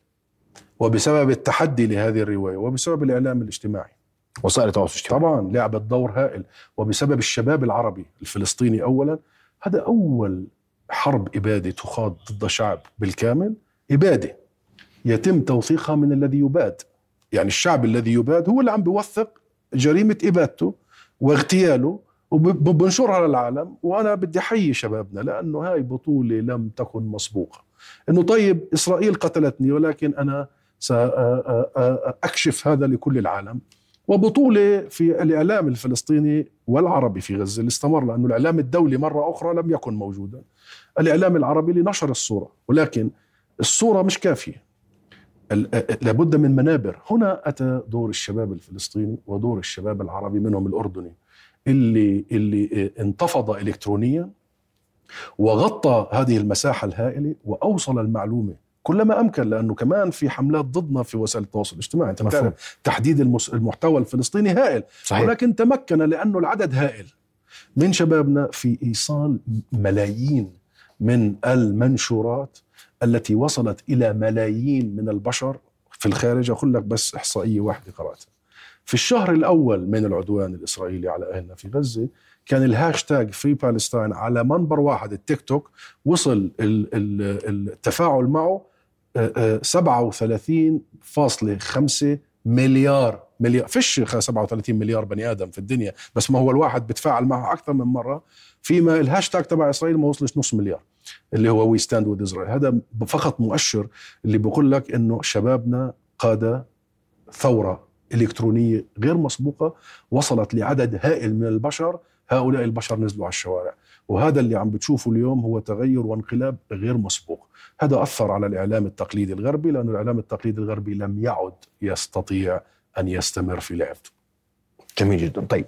وبسبب التحدي لهذه الرواية وبسبب الإعلام الاجتماعي. وسائل التواصل الاجتماعي. طبعا لعبت دور هائل وبسبب الشباب العربي الفلسطيني اولا هذا أول حرب إبادة تخاض ضد شعب بالكامل إبادة يتم توثيقها من الذي يباد. يعني الشعب الذي يباد هو اللي عم بيوثق جريمة إبادته واغتياله وبنشرها للعالم وأنا بدي أحيي شبابنا لأنه هاي بطولة لم تكن مسبوقة. إنه طيب إسرائيل قتلتني ولكن أنا ساكشف هذا لكل العالم. وبطولة في الإعلام الفلسطيني والعربي في غزة اللي استمر لأنه الإعلام الدولي مرة أخرى لم يكن موجودا. الإعلام العربي لنشر الصورة ولكن الصورة مش كافية. لابد من منابر. هنا أتى دور الشباب الفلسطيني ودور الشباب العربي منهم الأردني اللي اللي انتفض الكترونيا وغطى هذه المساحة الهائلة وأوصل المعلومة كلما أمكن لأنه كمان في حملات ضدنا في وسائل التواصل الاجتماعي. أنت بتعرف تحديد المحتوى الفلسطيني هائل صحيح. ولكن تمكن لأنه العدد هائل. من شبابنا في إيصال ملايين من المنشورات التي وصلت إلى ملايين من البشر في الخارج. أقول لك بس إحصائية واحدة قراتها في الشهر الأول من العدوان الإسرائيلي على أهلنا في غزة كان ال hashtag Free Palestine على منبر واحد التيك توك وصل التفاعل معه 37.5 مليار مليار فيش 37 مليار بني آدم في الدنيا بس ما هو الواحد بتفاعل معه أكثر من مرة. فيما الهاشتاج تبع إسرائيل ما وصلش نص مليار. اللي هو we stand with Israel هذا فقط مؤشر اللي بقول لك إنه شبابنا قاد ثورة إلكترونية غير مسبوقة وصلت لعدد هائل من البشر هؤلاء البشر نزلوا على الشوارع. وهذا اللي عم بتشوفه اليوم هو تغير وانقلاب غير مسبوق. هذا أثر على الإعلام التقليدي الغربي لأن الإعلام التقليدي الغربي لم يعد يستطيع أن يستمر في لعبته. جميل جدا. طيب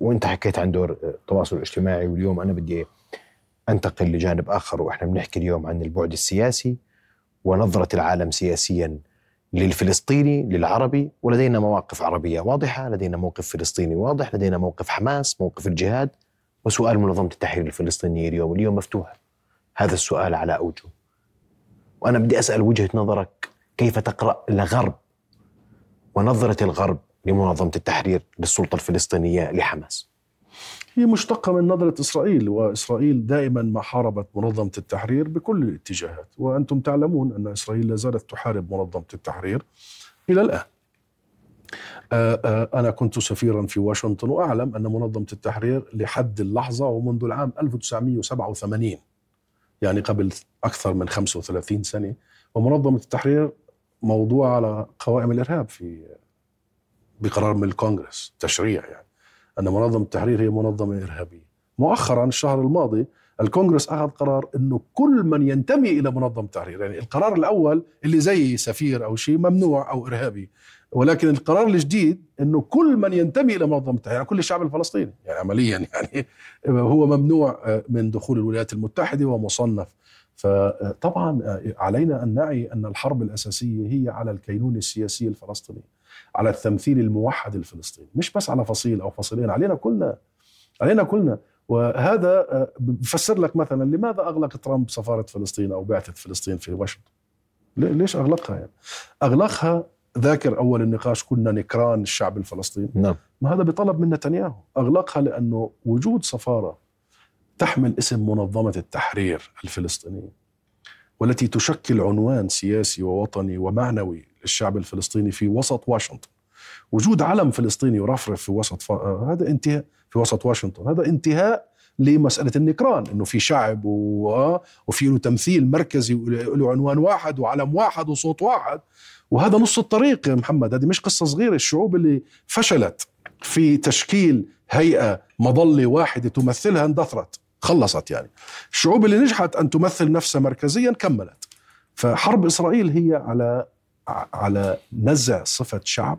وإنت حكيت عن دور التواصل الاجتماعي واليوم أنا بدي أنتقل لجانب آخر وإحنا بنحكي اليوم عن البعد السياسي ونظرة العالم سياسيا للفلسطيني للعربي ولدينا مواقف عربية واضحة، لدينا موقف فلسطيني واضح، لدينا موقف حماس، موقف الجهاد وسؤال منظمة التحرير الفلسطينية اليوم، اليوم مفتوح هذا السؤال على أوجه. وأنا بدي أسأل وجهة نظرك كيف تقرأ الغرب ونظرة الغرب لمنظمة التحرير للسلطة الفلسطينية لحماس؟ هي مشتقة من نظرة إسرائيل وإسرائيل دائما ما حاربت منظمة التحرير بكل الاتجاهات. وأنتم تعلمون أن إسرائيل لا زالت تحارب منظمة التحرير إلى الآن. آه، آه، أنا كنت سفيرا في واشنطن وأعلم أن منظمة التحرير لحد اللحظة ومنذ العام 1987 يعني قبل أكثر من 35 سنة ومنظمة التحرير موضوع على قوائم الإرهاب في بقرار من الكونغرس تشريع يعني. أن منظمة التحرير هي منظمة إرهابية. مؤخرا الشهر الماضي الكونغرس أخذ قرار أنه كل من ينتمي إلى منظمة التحرير يعني القرار الأول اللي زي سفير أو شيء ممنوع أو إرهابي ولكن القرار الجديد إنه كل من ينتمي إلى منظمة التحرير يعني كل الشعب الفلسطيني يعني عمليا يعني هو ممنوع من دخول الولايات المتحدة ومصنف. فطبعا علينا أن نعي أن الحرب الأساسية هي على الكينونه السياسيه الفلسطينيه على التمثيل الموحد الفلسطيني مش بس على فصيل أو فصيلين علينا كلنا علينا كلنا. وهذا آه، بفسر لك مثلا لماذا أغلق ترامب سفارة فلسطين أو بعثة فلسطين في واشنطن؟ ليش أغلقها يعني؟ أغلقها ذاكر أول النقاش كنا نكران الشعب الفلسطيني. نعم. ما هذا بطلب من نتنياهو. أغلقها لأنه وجود سفارة تحمل اسم منظمة التحرير الفلسطينية والتي تشكل عنوان سياسي ووطني ومعنوي للشعب الفلسطيني في وسط واشنطن. وجود علم فلسطيني يرفرف في وسط ف... هذا انتهاء في وسط واشنطن. هذا انتهاء لمسألة النكران إنه في شعب و... وفي له تمثيل مركزي له عنوان واحد وعلم واحد وصوت واحد. وهذا نص الطريق يا محمد. هذه مش قصة صغيرة. الشعوب اللي فشلت في تشكيل هيئة مظلة واحدة تمثلها اندثرت خلصت يعني. الشعوب اللي نجحت أن تمثل نفسها مركزيا كملت. فحرب إسرائيل هي على على نزع صفة شعب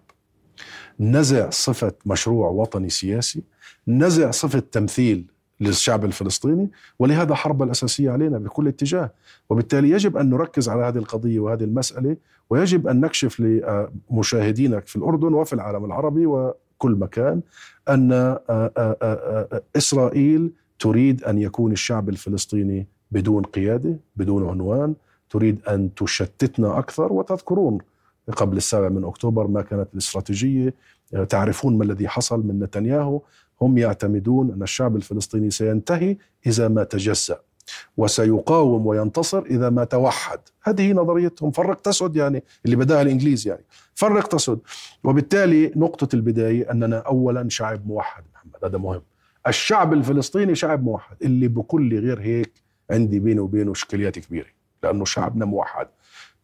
نزع صفة مشروع وطني سياسي نزع صفة تمثيل للشعب الفلسطيني ولهذا حرب الأساسية علينا بكل اتجاه. وبالتالي يجب أن نركز على هذه القضية وهذه المسألة ويجب أن نكشف لمشاهدينك في الأردن وفي العالم العربي وكل مكان أن إسرائيل تريد أن يكون الشعب الفلسطيني بدون قيادة بدون عنوان تريد أن تشتتنا أكثر وتذكرون قبل السابع من أكتوبر ما كانت الاستراتيجية تعرفون ما الذي حصل من نتنياهو. هم يعتمدون أن الشعب الفلسطيني سينتهي إذا ما تجزأ وسيقاوم وينتصر إذا ما توحد. هذه نظريتهم. فرق تسد يعني اللي بداها الإنجليز يعني. فرق تسد وبالتالي نقطة البداية أننا أولا شعب موحد محمد. هذا مهم. الشعب الفلسطيني شعب موحد اللي بكل غير هيك عندي بينه وبينه إشكاليات كبيرة. لأنه شعبنا موحد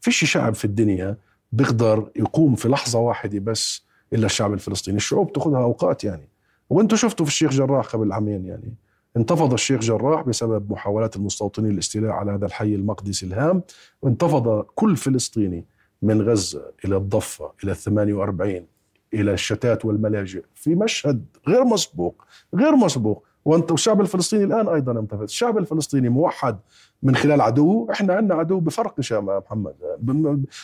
فيش شعب في الدنيا بيقدر يقوم في لحظة واحدة بس إلا الشعب الفلسطيني. الشعوب تاخذها أوقات يعني. وأنتم شفتوا في الشيخ جراح قبل عامين يعني. انتفض الشيخ جراح بسبب محاولات المستوطنين الاستيلاء على هذا الحي المقدسي الهام. وانتفض كل فلسطيني من غزة إلى الضفة إلى الثمانية وأربعين إلى الشتات والملاجئ في مشهد غير مسبوق غير مسبوق. وأنت والشعب الفلسطيني الآن أيضا انتفض. الشعب الفلسطيني موحد من خلال عدو إحنا عندنا عدو بفرق يا محمد.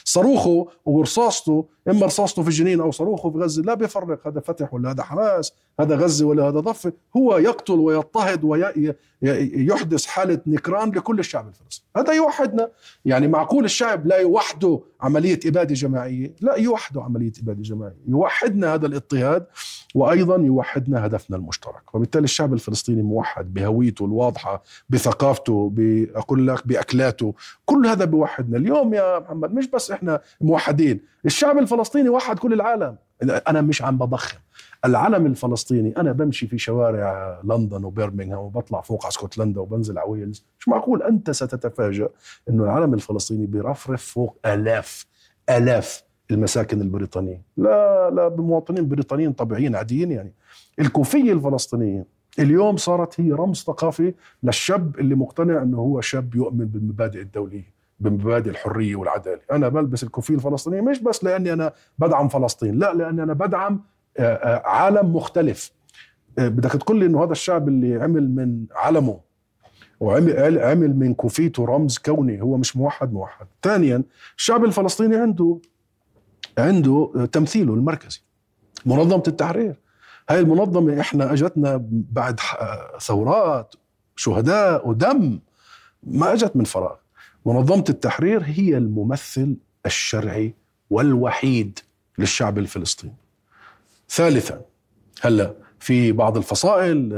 صاروخه ورصاصته إما رصاصته في الجنين أو صاروخه في غزة لا بيفرق هذا فتح ولا هذا حماس هذا غزة ولا هذا ضفة. هو يقتل ويضطهد ويحدث حالة نكران لكل الشعب الفلسطيني هذا يوحدنا. يعني معقول الشعب لا يوحده عملية إبادة جماعية؟ لا يوحده عملية إبادة جماعية. يوحدنا هذا الاضطهاد وأيضا يوحدنا هدفنا المشترك. وبالتالي الشعب الفلسطيني موحد بهويته الواضحة بثقافته بقول لك بأكلاته. كل هذا بيوحدنا. اليوم يا محمد مش بس إحنا موحدين. الشعب الفلسطيني وحد كل العالم. أنا مش عم بضخم. العلم الفلسطيني أنا بمشي في شوارع لندن وبرمنغهام وبطلع فوق على اسكتلندا وبنزل على ويلز. مش معقول أنت ستتفاجأ إنه العلم الفلسطيني بيرفرف فوق آلاف آلاف المساكن البريطانية. لا لا بمواطنين بريطانيين طبيعيين عاديين يعني. الكوفية الفلسطينية اليوم صارت هي رمز ثقافي للشاب اللي مقتنع إنه هو شاب يؤمن بالمبادئ الدولية. بمبادئ الحرية والعداله، أنا بلبس الكوفيه الفلسطينيه مش بس لأني أنا بدعم فلسطين، لا لأني أنا بدعم آه، آه، عالم مختلف. آه، بدك تقول لي إنه هذا الشعب اللي عمل من علمه وعمل عمل من كوفيته رمز كوني هو مش موحد موحد. ثانيا الشعب الفلسطيني عنده عنده تمثيله المركزي. منظمة التحرير هاي المنظمة إحنا أجتنا بعد ثورات شهداء ودم ما أجت من فراغ منظمة التحرير هي الممثل الشرعي والوحيد للشعب الفلسطيني. ثالثا هلا في بعض الفصائل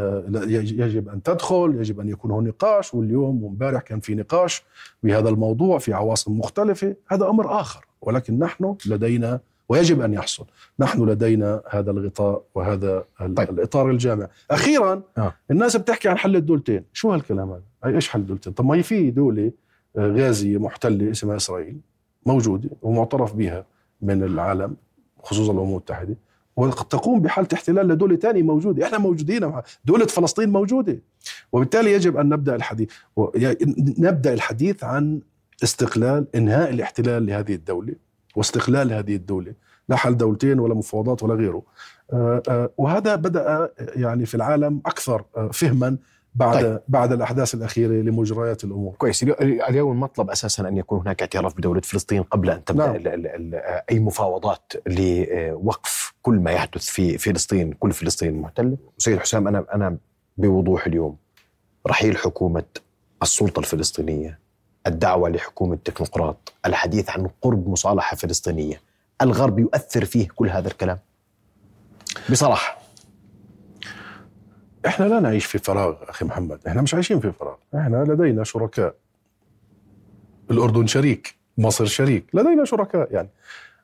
يجب أن تدخل يجب أن يكون هناك نقاش واليوم وامبارح كان في نقاش بهذا الموضوع في عواصم مختلفة. هذا أمر آخر ولكن نحن لدينا ويجب أن يحصل نحن لدينا هذا الغطاء وهذا طيب. الإطار الجامع. أخيرا آه. الناس بتحكي عن حل الدولتين. شو هالكلام هذا؟ إيش حل الدولتين؟ طب ما هي في دولة آه، غازيه محتله اسمها إسرائيل موجوده ومعترف بها من العالم خصوصا الأمم المتحدة. وقد تقوم بحالة احتلال لدولة ثانية موجودة. إحنا موجودين دولة فلسطين موجودة. وبالتالي يجب أن نبدأ الحديث نبدأ الحديث عن استقلال إنهاء الاحتلال لهذه الدولة واستقلال هذه الدولة. لا حل دولتين ولا مفاوضات ولا غيره. آه، آه، وهذا بدأ يعني في العالم أكثر آه، فهما بعد طيب. بعد الأحداث الأخيرة لمجريات الأمور. كويس اليوم المطلب أساسا أن يكون هناك اعتراف بدولة فلسطين قبل أن تبدأ نعم. ال ال ال أي مفاوضات لوقف كل ما يحدث في فلسطين كل فلسطين المحتله. سيد حسام أنا أنا بوضوح اليوم رحيل حكومة السلطة الفلسطينية الدعوة لحكومة تكنوقراط الحديث عن قرب مصالحة فلسطينية الغرب يؤثر فيه كل هذا الكلام بصراحة إحنا لا نعيش في فراغ أخي محمد. إحنا مش عايشين في فراغ. إحنا لدينا شركاء. الأردن شريك مصر شريك. لدينا شركاء يعني.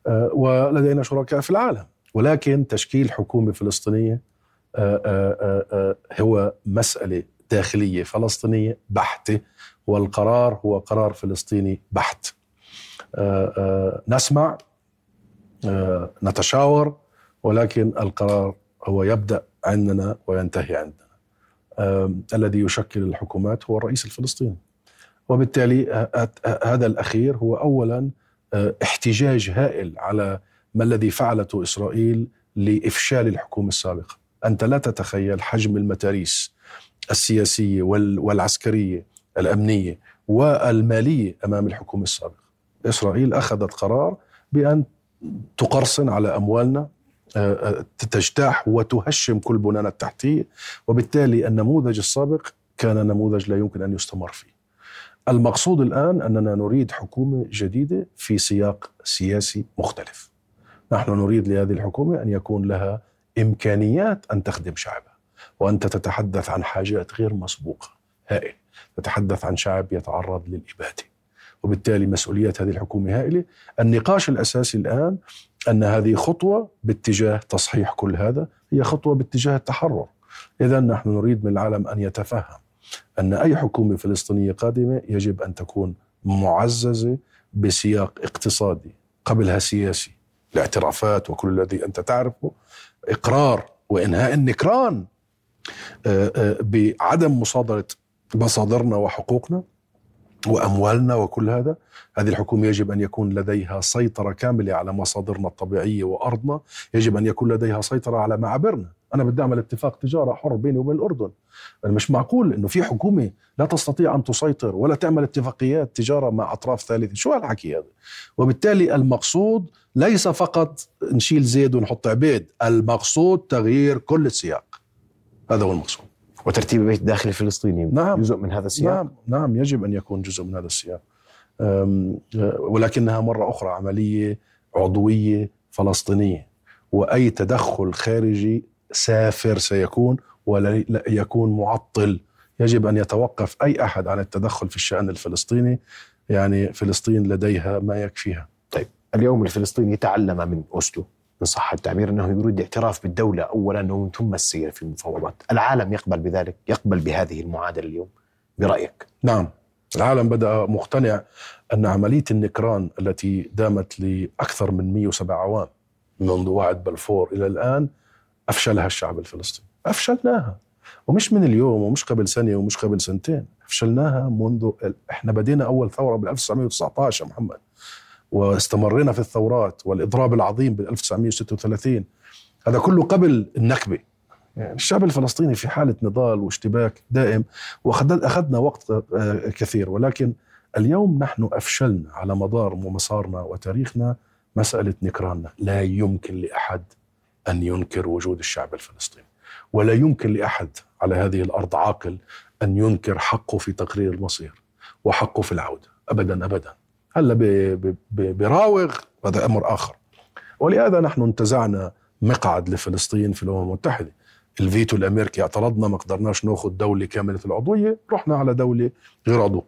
آه ولدينا شركاء في العالم. ولكن تشكيل حكومة فلسطينية آه آه هو مسألة داخلية فلسطينية بحتة. والقرار هو قرار فلسطيني بحت. نسمع نتشاور ولكن القرار هو يبدأ عندنا وينتهي عندنا. الذي يشكل الحكومات هو الرئيس الفلسطيني. وبالتالي هذا الأخير هو اولا احتجاج هائل على ما الذي فعلته إسرائيل لإفشال الحكومة السابقة. أنت لا تتخيل حجم المتاريس السياسية والعسكرية الأمنية والمالية أمام الحكومة السابقة. إسرائيل أخذت قرار بأن تقرصن على أموالنا آه، آه، تجتاح وتهشم كل بنانا التحتية وبالتالي النموذج السابق كان نموذج لا يمكن أن يستمر فيه. المقصود الآن أننا نريد حكومة جديدة في سياق سياسي مختلف. نحن نريد لهذه الحكومة أن يكون لها إمكانيات أن تخدم شعبها وانت تتحدث عن حاجات غير مسبوقة هائل نتحدث عن شعب يتعرض للإبادة وبالتالي مسؤوليات هذه الحكومة هائلة. النقاش الأساسي الآن أن هذه خطوة باتجاه تصحيح كل هذا هي خطوة باتجاه التحرر. إذا نحن نريد من العالم أن يتفهم أن أي حكومة فلسطينية قادمة يجب أن تكون معززة بسياق اقتصادي قبلها سياسي. الاعترافات وكل الذي أنت تعرفه إقرار وإنهاء النكران آه، آه، بعدم مصادرة مصادرنا وحقوقنا. وأموالنا وكل هذا. هذه الحكومة يجب أن يكون لديها سيطرة كاملة على مصادرنا الطبيعية وأرضنا. يجب أن يكون لديها سيطرة على معابرنا. أنا بدي أعمل اتفاق تجارة حر بيني وبين الأردن. مش معقول إنه في حكومة لا تستطيع أن تسيطر ولا تعمل اتفاقيات تجارة مع أطراف ثالثة. شو هالحكي هذا؟ وبالتالي المقصود ليس فقط نشيل زيد ونحط عبيد. المقصود تغيير كل السياق. هذا هو المقصود. وترتيب البيت الداخلي الفلسطيني نعم. جزء من هذا السياق؟ نعم نعم يجب أن يكون جزء من هذا السياق. ولكنها مرة أخرى عملية عضوية فلسطينية. وأي تدخل خارجي سافر سيكون ولا يكون معطل. يجب أن يتوقف أي أحد عن التدخل في الشأن الفلسطيني. يعني فلسطين لديها ما يكفيها. طيب اليوم الفلسطيني تعلم من اوسلو ان صح التعبير أنه يريد اعتراف بالدولة اولا ومن ثم السير في المفاوضات، العالم يقبل بذلك، يقبل بهذه المعادلة اليوم. برأيك؟ نعم. العالم بدأ مقتنع أن عملية النكران التي دامت لأكثر من 107 عوام منذ وعد بلفور إلى الآن أفشلها الشعب الفلسطيني، أفشلناها. ومش من اليوم ومش قبل سنة ومش قبل سنتين. فشلناها منذ إحنا بدينا أول ثورة بال 1919 يا محمد. واستمرينا في الثورات والإضراب العظيم بال 1936 هذا كله قبل النكبة. يعني الشعب الفلسطيني في حالة نضال واشتباك دائم واخذنا وقت آه، كثير ولكن اليوم نحن أفشلنا على مدار ومسارنا وتاريخنا مسألة نكراننا. لا يمكن لأحد أن ينكر وجود الشعب الفلسطيني ولا يمكن لأحد على هذه الأرض عاقل أن ينكر حقه في تقرير المصير وحقه في العودة. ابدا ابدا. هلا براوغ هذا أمر آخر. ولهذا نحن انتزعنا مقعد لفلسطين في الأمم المتحدة. الفيتو الأمريكي اعترضنا ما قدرناش نأخذ دولة كاملة العضوية رحنا على دولة غير عضو.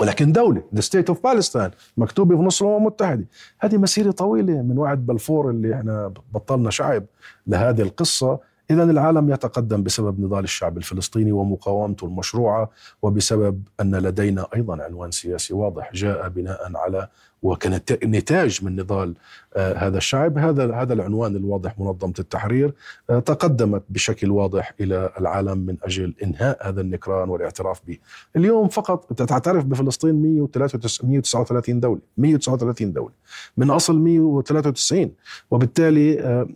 ولكن دولة the state of Palestine مكتوبة في نص الأمم المتحدة. هذه مسيرة طويلة من وعد بلفور اللي إحنا بطلنا شعب لهذه القصة. إذا العالم يتقدم بسبب نضال الشعب الفلسطيني ومقاومته المشروعة وبسبب أن لدينا أيضا عنوان سياسي واضح جاء بناء على وكانت نتاج من نضال آه، هذا الشعب. هذا هذا العنوان الواضح منظمة التحرير آه، تقدمت بشكل واضح إلى العالم من أجل إنهاء هذا النكران والاعتراف به. اليوم فقط تعترف بفلسطين 139 دولة 139 دولة. من أصل 193 وبالتالي آه،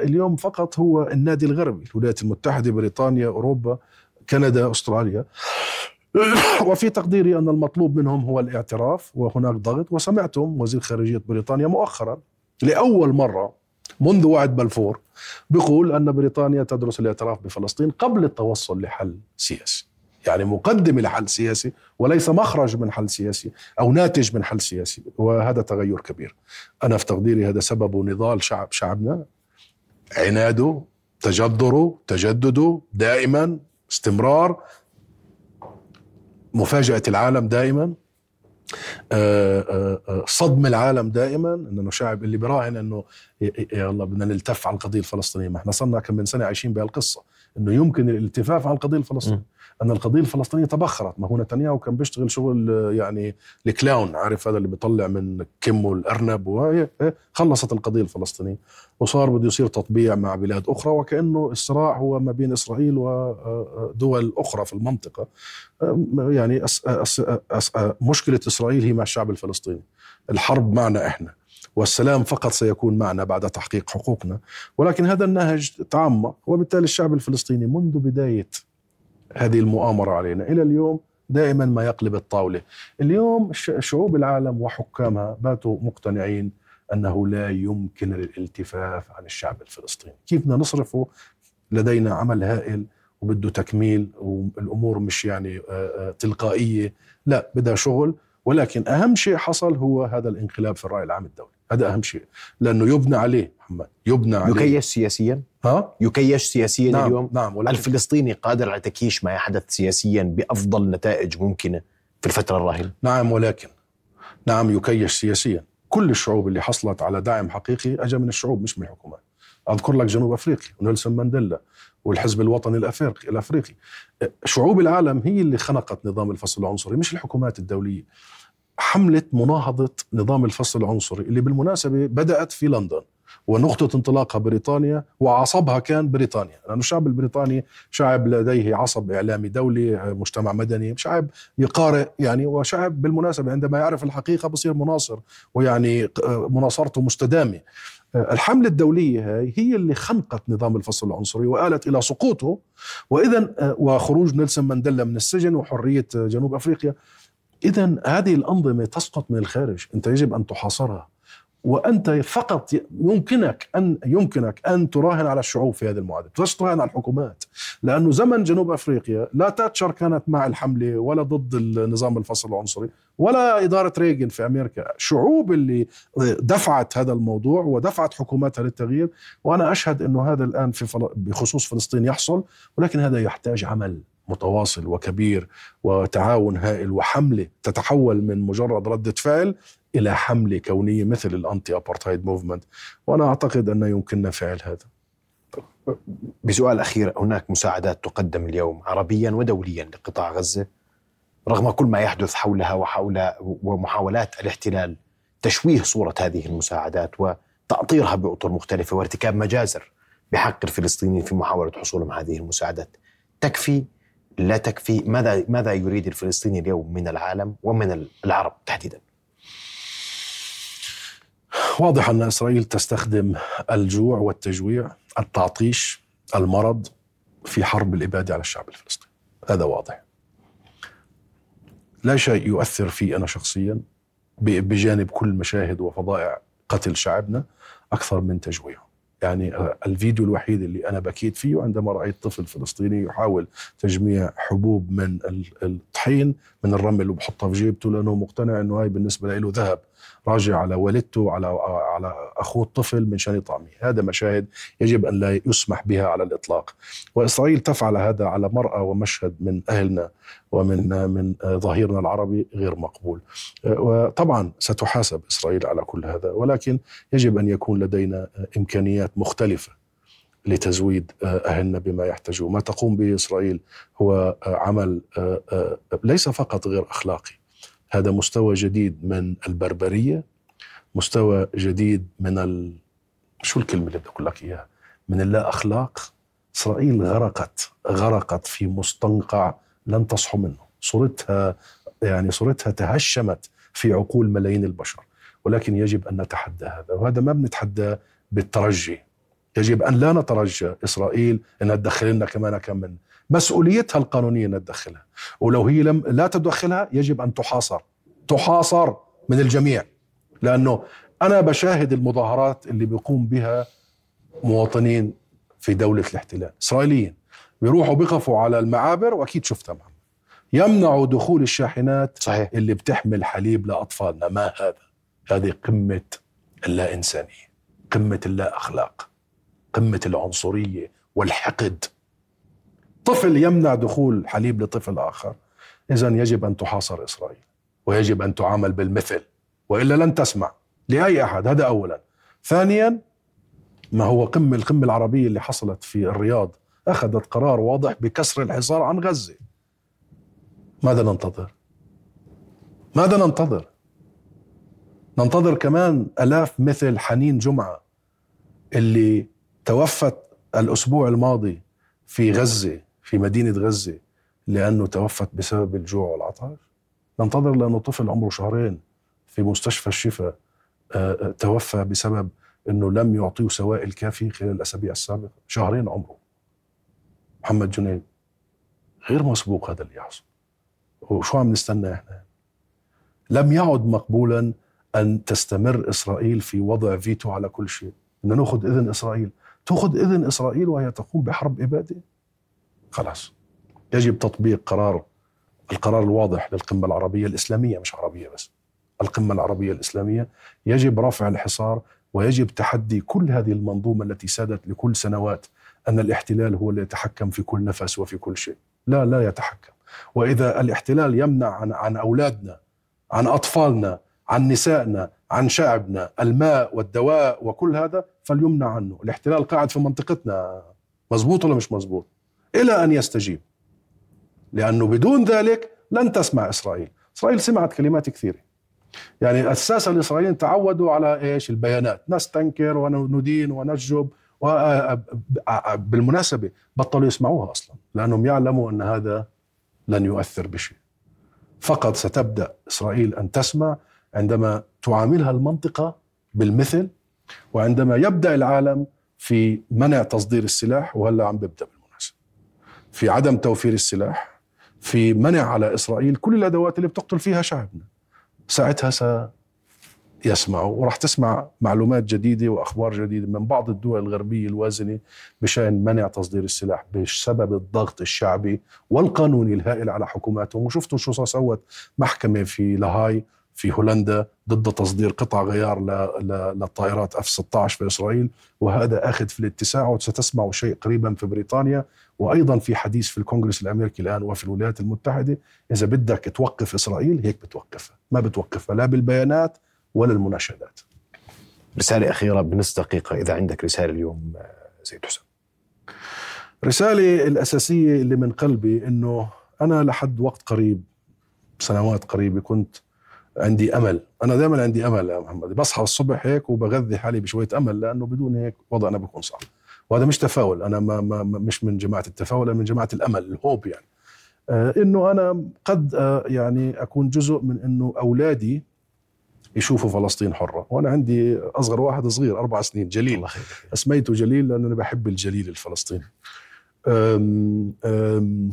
اليوم فقط هو النادي الغربي الولايات المتحدة بريطانيا أوروبا كندا أستراليا. *coughs* وفي تقديري أن المطلوب منهم هو الاعتراف وهناك ضغط وسمعتم وزير خارجية بريطانيا مؤخرا لأول مرة منذ وعد بلفور بيقول أن بريطانيا تدرس الاعتراف بفلسطين قبل التوصل لحل سياسي. يعني مقدمة لحل سياسي وليس مخرج من حل سياسي أو ناتج من حل سياسي وهذا تغير كبير. أنا في تقديري هذا سببه نضال شعب شعبنا. عناده تجذره تجدده دائما استمرار. مفاجأة العالم دائما آه، آه، آه، صدم العالم دائما إنه شعب اللي براهن إنه الله بدنا نلتف على القضية الفلسطينية. ما إحنا صرنا كم من سنة عايشين بهالقصة. إنه يمكن الالتفاف عن القضية الفلسطينية. أن القضية الفلسطينية تبخرت. ما هو نتنياهو كان بيشتغل شغل يعني الكلاون عارف هذا اللي بيطلع من كمه الأرنب وهي إيه، خلصت القضية الفلسطينية. وصار بده يصير تطبيع مع بلاد أخرى وكأنه الصراع هو ما بين إسرائيل ودول أخرى في المنطقة. يعني أس أس أس مشكلة إسرائيل هي مع الشعب الفلسطيني. الحرب معنا إحنا. والسلام فقط سيكون معنا بعد تحقيق حقوقنا. ولكن هذا النهج تعمق وبالتالي الشعب الفلسطيني منذ بداية هذه المؤامرة علينا إلى اليوم دائما ما يقلب الطاولة. اليوم شعوب العالم وحكامها باتوا مقتنعين أنه لا يمكن الالتفاف عن الشعب الفلسطيني. كيف بدنا نصرفه؟ لدينا عمل هائل وبده تكميل والأمور مش يعني تلقائية. لا بدها شغل ولكن أهم شيء حصل هو هذا الانقلاب في الرأي العام الدولي. هذا أهم شيء لأنه يبنى عليه محمد يبنى عليه. يكيش سياسيا؟ ها؟ يكيش سياسيا نعم اليوم؟ نعم ولكن الفلسطيني قادر على تكييش ما يحدث سياسيا بأفضل نتائج ممكنة في الفترة الراهنة؟ نعم ولكن نعم يكيش سياسيا. كل الشعوب اللي حصلت على دعم حقيقي اجى من الشعوب مش من الحكومات. أذكر لك جنوب أفريقيا ونيلسون مانديلا والحزب الوطني الافريقي الأفريقي. شعوب العالم هي اللي خنقت نظام الفصل العنصري مش الحكومات الدولية. حملة مناهضة نظام الفصل العنصري اللي بالمناسبة بدأت في لندن ونقطة انطلاقها بريطانيا وعصبها كان بريطانيا. لأن الشعب البريطاني شعب لديه عصب إعلامي دولي مجتمع مدني شعب يقارئ يعني وشعب بالمناسبة عندما يعرف الحقيقة بصير مناصر ويعني مناصرته مستدامة. الحملة الدولية هي اللي خنقت نظام الفصل العنصري وآلت إلى سقوطه. وإذا وخروج نيلسون مانديلا من السجن وحرية جنوب أفريقيا إذا هذه الأنظمة تسقط من الخارج. أنت يجب أن تحاصرها. وأنت فقط يمكنك ان يمكنك أن تراهن على الشعوب في هذه المعادلة، مش تراهن على الحكومات، لأنه زمن جنوب أفريقيا لا تاتشر كانت مع الحملة ولا ضد النظام الفصل العنصري، ولا إدارة ريغن في أمريكا، شعوب اللي دفعت هذا الموضوع ودفعت حكوماتها للتغيير، وأنا أشهد إنه هذا الآن في فل... بخصوص فلسطين يحصل، ولكن هذا يحتاج عمل. متواصل وكبير وتعاون هائل وحملة تتحول من مجرد ردة فعل إلى حملة كونية مثل ال anti-apartheid movement وأنا أعتقد ان يمكننا فعل هذا. بسؤال أخير هناك مساعدات تقدم اليوم عربيا ودوليا لقطاع غزة؟ رغم كل ما يحدث حولها وحول ومحاولات الاحتلال تشويه صورة هذه المساعدات وتأطيرها بأطر مختلفة وارتكاب مجازر بحق الفلسطينيين في محاولة حصولهم هذه المساعدات تكفي لا تكفي ماذا ماذا يريد الفلسطيني اليوم من العالم ومن العرب تحديدا؟ واضح أن إسرائيل تستخدم الجوع والتجويع التعطيش المرض في حرب الإبادة على الشعب الفلسطيني. هذا واضح. لا شيء يؤثر في أنا شخصيا بجانب كل مشاهد وفضائع قتل شعبنا أكثر من تجويعه يعني الفيديو الوحيد اللي أنا بكيت فيه عندما رأيت طفل فلسطيني يحاول تجميع حبوب من الطحين من الرمل وبحطها في جيبته لأنه مقتنع إنه هاي بالنسبة له ذهب. راجع على والدته على على أخوه الطفل من شان طعمه. هذا مشاهد يجب أن لا يسمح بها على الإطلاق. وإسرائيل تفعل هذا على مرأى ومشهد من أهلنا ومن من ظهيرنا العربي غير مقبول. وطبعا ستحاسب إسرائيل على كل هذا ولكن يجب أن يكون لدينا إمكانيات مختلفة لتزويد أهلنا بما يحتاجون. ما تقوم به إسرائيل هو عمل ليس فقط غير أخلاقي هذا مستوى جديد من البربرية مستوى جديد من ال... شو الكلمة اللي بدي أقول لك إياها؟ من اللا اخلاق إسرائيل غرقت غرقت في مستنقع لن تصحو منه. صورتها يعني صورتها تهشمت في عقول ملايين البشر. ولكن يجب أن نتحدى هذا وهذا ما بنتحدى بالترجي. يجب أن لا نترجى إسرائيل إنها تدخل لنا كمان كم من مسؤوليتها القانونية إنها تدخلها. ولو هي لم لا تدخلها يجب أن تحاصر. تحاصر من الجميع. لأنه أنا بشاهد المظاهرات اللي بيقوم بها مواطنين في دولة الاحتلال إسرائيليين. بيروحوا بيقفوا على المعابر وأكيد شفتها معهم يمنعوا دخول الشاحنات صحيح. اللي بتحمل حليب لأطفالنا. ما هذا؟ هذه قمة اللا إنسانية قمة اللا أخلاق قمة العنصرية والحقد. طفل يمنع دخول حليب لطفل آخر. اذا يجب أن تحاصر إسرائيل ويجب أن تعامل بالمثل وإلا لن تسمع لأي أحد. هذا اولا. ثانيا ما هو قمه القمه العربيه اللي حصلت في الرياض أخذت قرار واضح بكسر الحصار عن غزة. ماذا ننتظر؟ ماذا ننتظر؟ ننتظر كمان آلاف مثل حنين جمعة اللي توفت الأسبوع الماضي في غزة. في مدينة غزة لأنه توفت بسبب الجوع والعطش. ننتظر لأنه طفل عمره شهرين في مستشفى الشفاء آه، آه، توفى بسبب إنه لم يعطيه سوائل كافية خلال الأسابيع السابقة. شهرين عمره. محمد جنيد غير مسبوق هذا اللي يحصل. وشو عم نستنى إحنا؟ لم يعد مقبولا أن تستمر إسرائيل في وضع فيتو على كل شيء. بدنا نأخذ إذن إسرائيل. تأخذ إذن إسرائيل وهي تقوم بحرب إبادة. خلاص. يجب تطبيق قرار القرار الواضح للقمة العربية الإسلامية مش عربية بس القمة العربية الإسلامية. يجب رفع الحصار ويجب تحدي كل هذه المنظومة التي سادت لكل سنوات أن الاحتلال هو اللي يتحكم في كل نفس وفي كل شيء. لا لا يتحكم. وإذا الاحتلال يمنع عن عن أولادنا عن أطفالنا عن نسائنا عن شعبنا الماء والدواء وكل هذا فليمنع عنه. الاحتلال قاعد في منطقتنا مزبوط ولا مش مزبوط إلى أن يستجيب. لأنه بدون ذلك لن تسمع إسرائيل. إسرائيل سمعت كلمات كثيرة. يعني الساسه الإسرائيليين تعودوا على إيش؟ البيانات. نستنكر وندين ونشجب بالمناسبة بطلوا يسمعوها أصلا لأنهم يعلموا أن هذا لن يؤثر بشيء. فقط ستبدأ إسرائيل أن تسمع عندما تعاملها المنطقة بالمثل وعندما يبدأ العالم في منع تصدير السلاح وهلا عم بيبدأ بالمناسبه في عدم توفير السلاح في منع على إسرائيل كل الأدوات اللي بتقتل فيها شعبنا. ساعتها سيسمعوا وراح تسمع معلومات جديدة وأخبار جديدة من بعض الدول الغربية الوازنة بشأن منع تصدير السلاح بسبب الضغط الشعبي والقانوني الهائل على حكوماتهم. وشفتوا شو سوت محكمة في لاهاي في هولندا ضد تصدير قطع غيار للطائرات اف 16 في إسرائيل وهذا آخذ في الاتساع وستسمعوا شيء قريبا في بريطانيا وأيضا في حديث في الكونغرس الأمريكي الآن وفي الولايات المتحدة إذا بدك توقف إسرائيل هيك بتوقفها ما بتوقفها لا بالبيانات ولا المناشدات. رسالة أخيرة بنص دقيقة إذا عندك رسالة اليوم زيد حسن. رسالة الأساسية اللي من قلبي إنه أنا لحد وقت قريب سنوات قريبة كنت عندي أمل. أنا دائما عندي أمل يا محمد. بصحى الصبح هيك وبغذي حالي بشوية أمل لأنه بدون هيك وضعنا بيكون صعب. وهذا مش تفاؤل. أنا ما ما مش من جماعة التفاؤل أنا من جماعة الأمل الهوب يعني. آه، إنه أنا قد آه، يعني أكون جزء من إنه أولادي يشوفوا فلسطين حرة. وأنا عندي أصغر واحد صغير أربع سنين جليل. الله خير أسميته جليل لأنه أنا بحب الجليل الفلسطيني. أم أم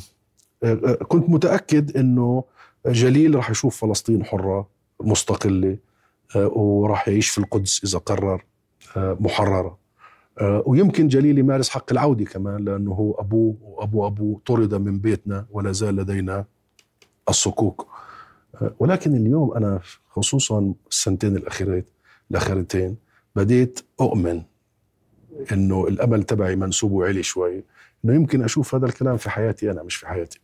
أه، أه، كنت متأكد إنه جليل راح يشوف فلسطين حرة مستقلة أه، وراح يعيش في القدس إذا قرر أه، محررة. أه، ويمكن جليل يمارس حق العودة كمان لأنه هو أبوه وأبو ابوه طرد من بيتنا ولا زال لدينا الصكوك. ولكن اليوم أنا خصوصا السنتين الاخيرات الأخيرتين بديت أؤمن إنه الأمل تبعي منسوبه علي شوي إنه يمكن أشوف هذا الكلام في حياتي أنا مش في حياتي.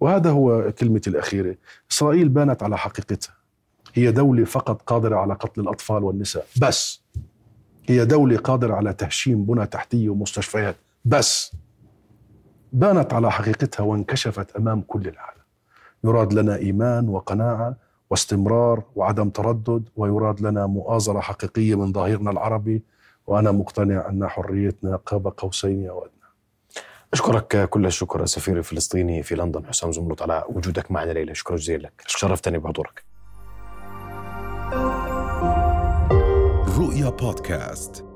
وهذا هو كلمتي الأخيرة. إسرائيل بانت على حقيقتها. هي دولة فقط قادرة على قتل الأطفال والنساء. بس هي دولة قادرة على تهشيم بنى تحتية ومستشفيات. بس بانت على حقيقتها وانكشفت أمام كل العالم. يراد لنا إيمان وقناعة واستمرار وعدم تردد ويراد لنا مؤازرة حقيقية من ظهيرنا العربي. وأنا مقتنع أن حريتنا قاب قوسين أو ادنى أشكرك كل الشكر السفير الفلسطيني في لندن حسام زملط على وجودك معنا ليلة. شكرا جزيلا لك. شرفتني بحضورك. رؤيا بودكاست.